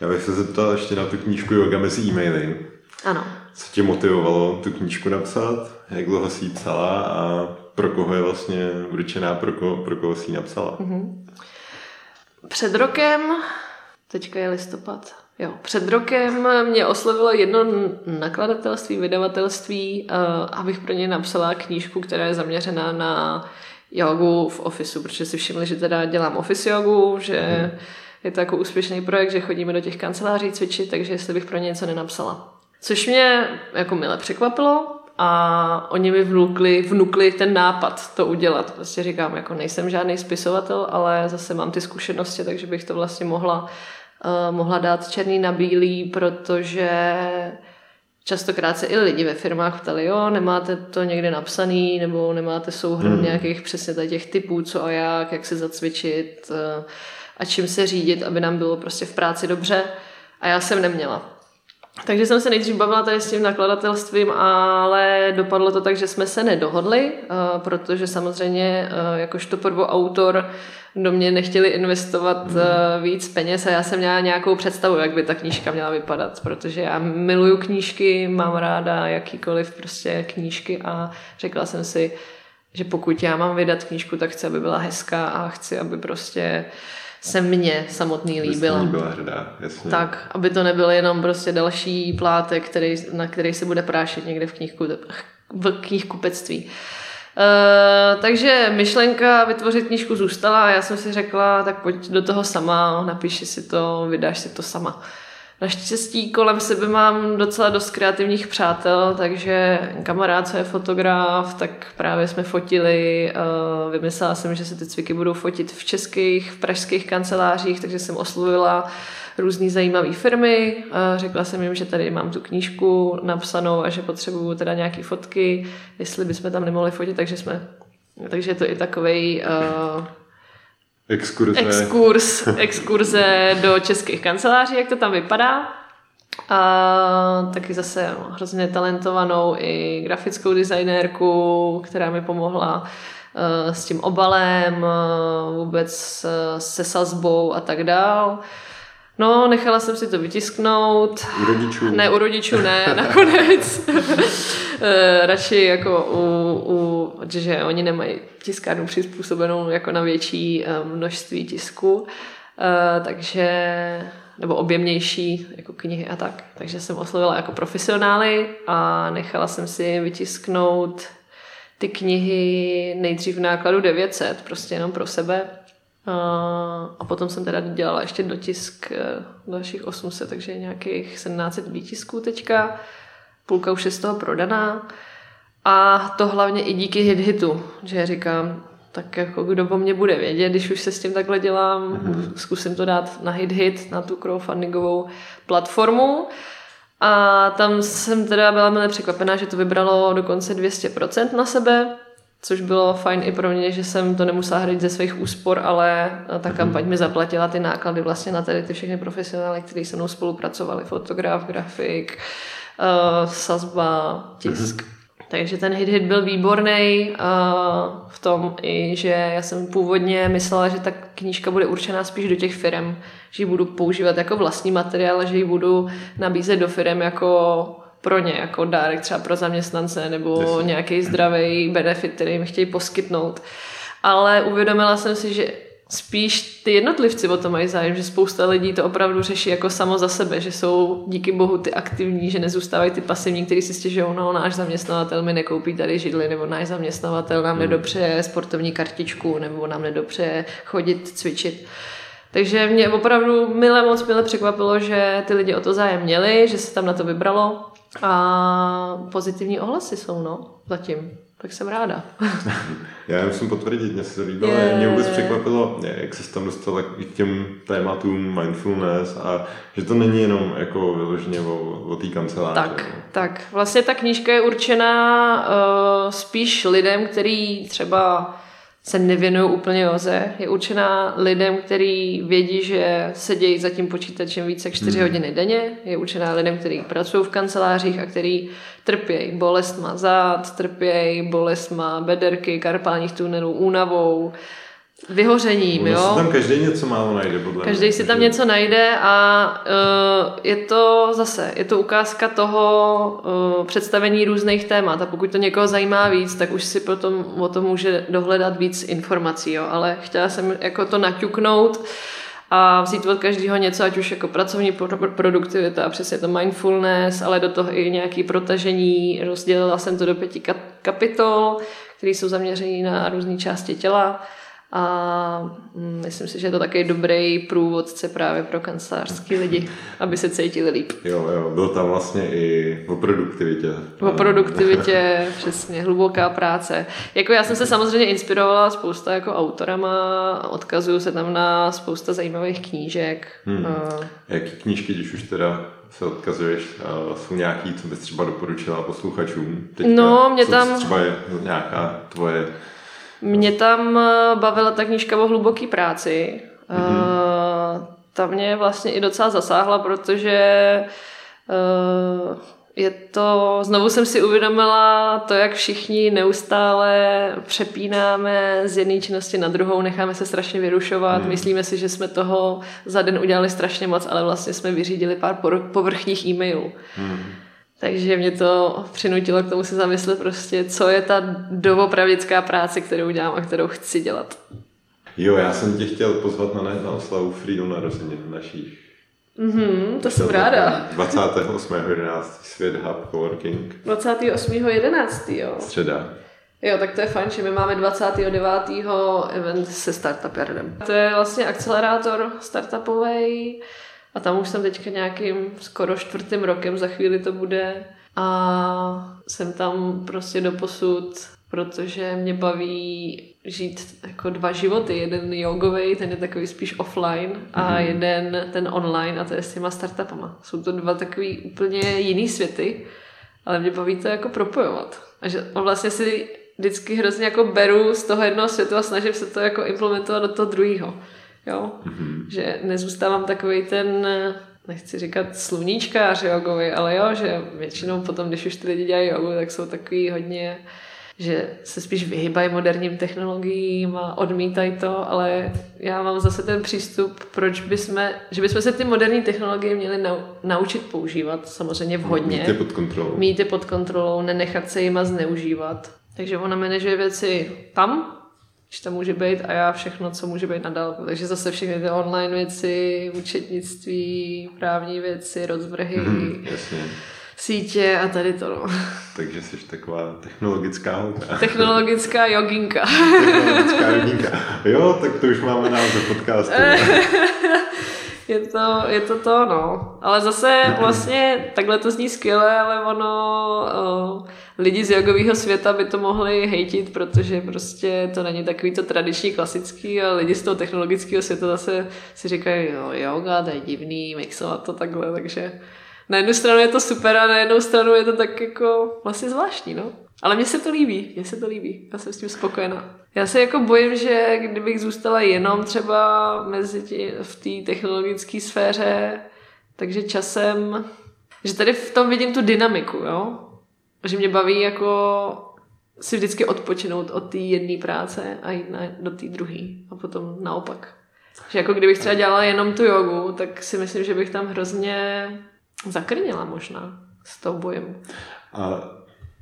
Já bych se zeptal ještě na tu knížku Yoga mezi e-maily. Ano. Co tě motivovalo tu knížku napsat? Jak dlouho jsi ji psala a pro koho je vlastně určená, pro koho, pro koho jsi ji napsala? Mhm. Před rokem, teďka je listopad, jo, před rokem mě oslovilo jedno nakladatelství, vydavatelství, uh, abych pro ně napsala knížku, která je zaměřená na jogu v ofisu, protože si všimli, že teda dělám office jogu, že je to jako úspěšný projekt, že chodíme do těch kanceláří cvičit, takže jestli bych pro ně něco nenapsala. Což mě jako mile překvapilo a oni mi vnukli, vnukli ten nápad to udělat. Prostě říkám, jako nejsem žádný spisovatel, ale zase mám ty zkušenosti, takže bych to vlastně mohla, uh, mohla dát černý na bílý, protože častokrát se i lidi ve firmách ptali, jo, nemáte to někde napsaný, nebo nemáte souhrn Hmm. nějakých přesně těch typů, co a jak, jak se zacvičit. eh, a čím se řídit, aby nám bylo prostě v práci dobře. A já jsem neměla. Takže jsem se nejdřív bavila tady s tím nakladatelstvím, ale dopadlo to tak, že jsme se nedohodli, eh, protože samozřejmě eh, jakožto prvoautor do mě nechtěli investovat mm. víc peněz a já jsem měla nějakou představu, jak by ta knížka měla vypadat, protože já miluju knížky, mám ráda jakýkoliv prostě knížky a řekla jsem si, že pokud já mám vydat knížku, tak chci, aby byla hezká a chci, aby prostě uh, se mně samotný líbila. Byla hrdá, jasně. Tak, aby to nebyl jenom prostě další plátek, který, na který se bude prášet někde v, knihku, v knihkupectví. Uh, takže myšlenka vytvořit knížku zůstala a já jsem si řekla, tak pojď do toho sama, napíši si to, vydáš si to sama. Naštěstí kolem sebe mám docela dost kreativních přátel, takže kamarád, co je fotograf, tak právě jsme fotili. Eh, vymyslela jsem, že se ty cviky budou fotit v českých, v pražských kancelářích, takže jsem oslovila různé zajímavé firmy. Řekla jsem jim, že tady mám tu knížku napsanou a že potřebuju teda nějaké fotky, jestli bychom tam nemohli fotit, takže jsme takže je to i takový uh, eh, Exkurze. Exkurs, exkurze do českých kanceláří, jak to tam vypadá. A taky zase hrozně talentovanou i grafickou designérku, která mi pomohla uh, s tím obalem, uh, vůbec uh, se sazbou a tak dál. No, nechala jsem si to vytisknout. U rodičů? Ne, u rodičů ne, nakonec. Eh, radši jako u, u, že oni nemají tiskárnu přizpůsobenou jako na větší eh, množství tisku, eh, takže nebo objemnější jako knihy a tak. Takže jsem oslovila jako profesionály a nechala jsem si vytisknout ty knihy nejdřív v nákladu 900, prostě jenom pro sebe a potom jsem teda dělala ještě dotisk eh, dalších 800, takže nějakých 17 výtisků teďka. Půlka už je z toho prodaná. A to hlavně i díky hit-hitu, že říkám, tak jako kdo po mně bude vědět, když už se s tím takhle dělám, mm-hmm. zkusím to dát na hit-hit, na tu crowdfundingovou platformu. A tam jsem teda byla milé překvapená, že to vybralo dokonce 200% na sebe, což bylo fajn i pro mě, že jsem to nemusela hradit ze svých úspor, ale ta kampaň mi zaplatila ty náklady vlastně na tady ty všechny profesionály, kteří se mnou spolupracovali, fotograf, grafik, uh, sazba, tisk. Mm-hmm. Takže ten hit hit byl výborný uh, v tom i, že já jsem původně myslela, že ta knížka bude určená spíš do těch firm, že ji budu používat jako vlastní materiál, že ji budu nabízet do firm jako pro ně, jako dárek třeba pro zaměstnance nebo Jasně. nějaký zdravý benefit, který jim chtějí poskytnout. Ale uvědomila jsem si, že spíš ty jednotlivci o to mají zájem, že spousta lidí to opravdu řeší jako samo za sebe, že jsou díky bohu ty aktivní, že nezůstávají ty pasivní, kteří si stěžují, no náš zaměstnavatel mi nekoupí tady židli, nebo náš zaměstnavatel nám hmm. nedopřeje sportovní kartičku, nebo nám nedopřeje chodit, cvičit. Takže mě opravdu milé moc milé překvapilo, že ty lidi o to zájem měli, že se tam na to vybralo a pozitivní ohlasy jsou, no, zatím. Tak jsem ráda. Já musím potvrdit, mě se to líbilo. Je... Mě vůbec překvapilo, jak se tam dostala k těm tématům mindfulness a že to není jenom jako vyloženě o, o té kanceláři. Tak, no. tak. Vlastně ta knížka je určená uh, spíš lidem, který třeba se nevěnují úplně joze. Je určená lidem, kteří vědí, že sedějí za tím počítačem více jak 4 hmm. hodiny denně. Je určená lidem, kteří pracují v kancelářích a kteří trpějí bolestma zad, trpějí bolestma bederky, karpálních tunelů, únavou, vyhořením, ono jo. si tam každý něco málo najde, podle Každý mě. si tam něco najde a uh, je to zase, je to ukázka toho uh, představení různých témat a pokud to někoho zajímá víc, tak už si potom o tom může dohledat víc informací, jo. Ale chtěla jsem jako to naťuknout a vzít od každého něco, ať už jako pracovní produktivita, přesně to mindfulness, ale do toho i nějaké protažení. Rozdělila jsem to do pěti kapitol, které jsou zaměřené na různé části těla a mm, myslím si, že je to takový dobrý průvodce právě pro kancelářský lidi, aby se cítili líp. Jo, jo, byl tam vlastně i o produktivitě. O produktivitě, přesně, hluboká práce. Jako já jsem se samozřejmě inspirovala spousta jako autorama, odkazuju se tam na spousta zajímavých knížek. Hmm. A... Jaký knížky, když už teda se odkazuješ, jsou nějaký, co bys třeba doporučila posluchačům? Teďka, no, mě tam... Třeba je nějaká tvoje mě tam eh, bavila ta knížka o hluboké práci. Mm-hmm. ta mě vlastně i docela zasáhla, protože uh, je to, znovu jsem si uvědomila to, jak všichni neustále přepínáme z jedné činnosti na druhou, necháme se strašně vyrušovat, hmm. myslíme si, že jsme toho za den udělali strašně moc, ale vlastně jsme vyřídili pár povrchních e-mailů. Hmm. Takže mě to přinutilo k tomu se zamyslet prostě, co je ta doopravdická práce, kterou dělám a kterou chci dělat. Jo, já jsem tě chtěl pozvat na, na oslavu Freedom narozenin našich. Mhm, to jsem ráda. 28.11. Svět Hub Coworking. 28.11. jo. Středa. Jo, tak to je fajn, že my máme 29. event se Startup Yardem. To je vlastně akcelerátor startupový a tam už jsem teďka nějakým skoro čtvrtým rokem, za chvíli to bude a jsem tam prostě do posud, protože mě baví žít jako dva životy. Jeden jogový, ten je takový spíš offline a mm-hmm. jeden ten online a to je s těma startupama. Jsou to dva takový úplně jiný světy, ale mě baví to jako propojovat. A že vlastně si vždycky hrozně jako beru z toho jednoho světu a snažím se to jako implementovat do toho druhého. Jo? Mm-hmm. Že nezůstávám takový ten, nechci říkat sluníčkář jogovi, ale jo, že většinou potom, když už ty lidi dělají jogu, tak jsou takový hodně že se spíš vyhybají moderním technologiím a odmítají to, ale já mám zase ten přístup, proč bychom, že bychom se ty moderní technologie měli naučit používat samozřejmě vhodně. Mít je pod kontrolou. Mít je pod kontrolou, nenechat se jima zneužívat. Takže ona manažuje věci tam, když tam může být a já všechno, co může být nadal. Takže zase všechny ty online věci, účetnictví, právní věci, rozvrhy. Mm, jasně sítě a tady to. No. Takže jsi taková technologická holka. Technologická joginka. technologická joginka. Jo, tak to už máme název podcastu. je to, je to to, no. Ale zase vlastně takhle to zní skvěle, ale ono o, lidi z jogového světa by to mohli hejtit, protože prostě to není takový to tradiční, klasický a lidi z toho technologického světa zase si říkají, jo, yoga, to je divný, mixovat to takhle, takže na jednu stranu je to super a na jednu stranu je to tak jako vlastně zvláštní, no. Ale mně se to líbí, mně se to líbí, já jsem s tím spokojená. Já se jako bojím, že kdybych zůstala jenom třeba mezi tí, v té technologické sféře, takže časem, že tady v tom vidím tu dynamiku, jo. Že mě baví jako si vždycky odpočinout od té jedné práce a jít na, do té druhé a potom naopak. Že jako kdybych třeba dělala jenom tu jogu, tak si myslím, že bych tam hrozně zakrněla možná s tou bojem. A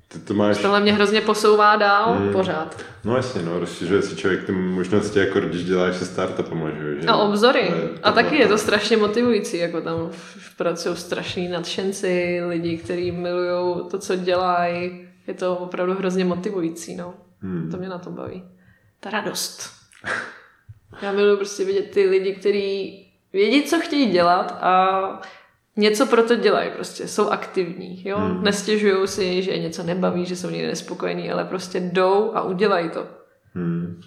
ty to máš... Tohle mě hrozně posouvá dál hmm. pořád. No jasně, no, rozšiřuje si člověk ty možnosti, jako když děláš se startupama, že? A obzory. A taky je to strašně motivující, jako tam pracují strašní nadšenci, lidi, kteří milují to, co dělají. Je to opravdu hrozně motivující, no. Hmm. To mě na to baví. Ta radost. Já miluji prostě vidět ty lidi, kteří vědí, co chtějí dělat a něco pro to dělají prostě, jsou aktivní, jo, hmm. nestěžují si, že je něco nebaví, že jsou někde nespokojení, ale prostě jdou a udělají to. Hmm.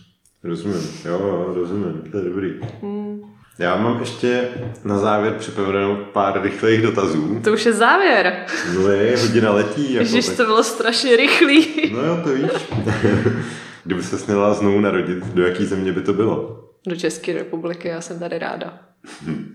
Rozumím, jo, jo, rozumím, to je dobrý. Hmm. Já mám ještě na závěr připravenou pár rychlých dotazů. To už je závěr. No je, hodina letí. Jako, Ježiš, tak... to bylo strašně rychlý. No jo, to víš. Kdyby se směla znovu narodit, do jaký země by to bylo? Do České republiky, já jsem tady ráda.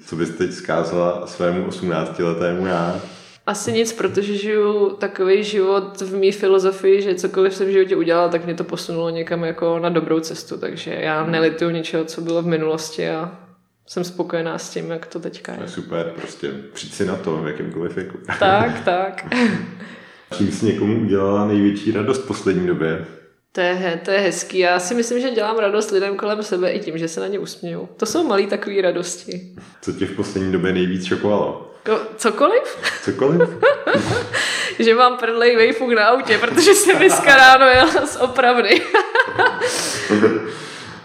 Co bys teď zkázala svému 18-letému já? Asi nic, protože žiju takový život v mý filozofii, že cokoliv jsem v životě udělala, tak mě to posunulo někam jako na dobrou cestu, takže já hmm. nelituju ničeho, co bylo v minulosti a jsem spokojená s tím, jak to teďka je. Super, prostě přijď si na to v jakýmkoliv věku. Tak, tak. Čím jsi někomu udělala největší radost v poslední době? To je, to je hezký. Já si myslím, že dělám radost lidem kolem sebe i tím, že se na ně usměju. To jsou malé takové radosti. Co tě v poslední době nejvíc šokovalo? Ko, cokoliv? Cokoliv? že mám prdlej vejfuk na autě, protože jsem dneska ráno jela z opravdy.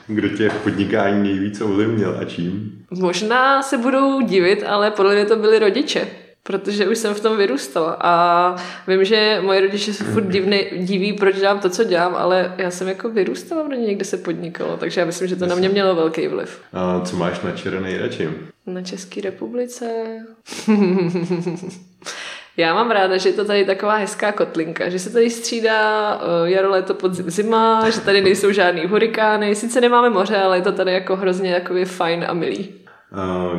Kdo tě v podnikání nejvíc ovlivnil a čím? Možná se budou divit, ale podle mě to byli rodiče protože už jsem v tom vyrůstala a vím, že moje rodiče se furt divny, diví, proč dělám to, co dělám, ale já jsem jako vyrůstala v rodině, kde se podnikalo, takže já myslím, že to na mě mělo velký vliv. A co máš na čere nejradši? Na České republice? Já mám ráda, že je to tady taková hezká kotlinka, že se tady střídá uh, jaro, léto, podzim, zima, že tady nejsou žádný hurikány, sice nemáme moře, ale je to tady jako hrozně takový fajn a milý.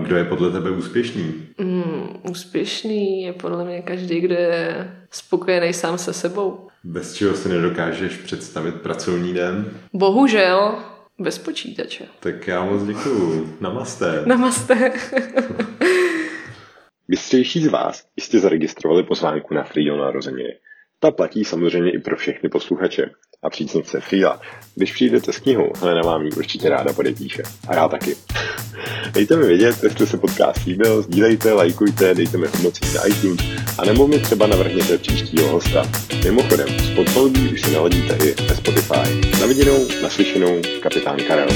Kdo je podle tebe úspěšný? Mm, úspěšný je podle mě každý, kdo je spokojený sám se sebou. Bez čeho si nedokážeš představit pracovní den? Bohužel, bez počítače. Tak já moc děkuju. Namaste. Namaste. Bystřejší z vás jistě zaregistrovali pozvánku na Freedom narozeniny. Ta platí samozřejmě i pro všechny posluchače. A příznivce Frila, když přijdete s knihou, Helena vám ji určitě ráda podepíše. A já taky. Dejte mi vědět, jestli se podcast líbil, sdílejte, lajkujte, dejte mi hodnocení na iTunes a nebo mi třeba navrhněte příštího hosta. Mimochodem, s podpalbí už si naladíte i ve Spotify. Na viděnou, naslyšenou, kapitán Karel.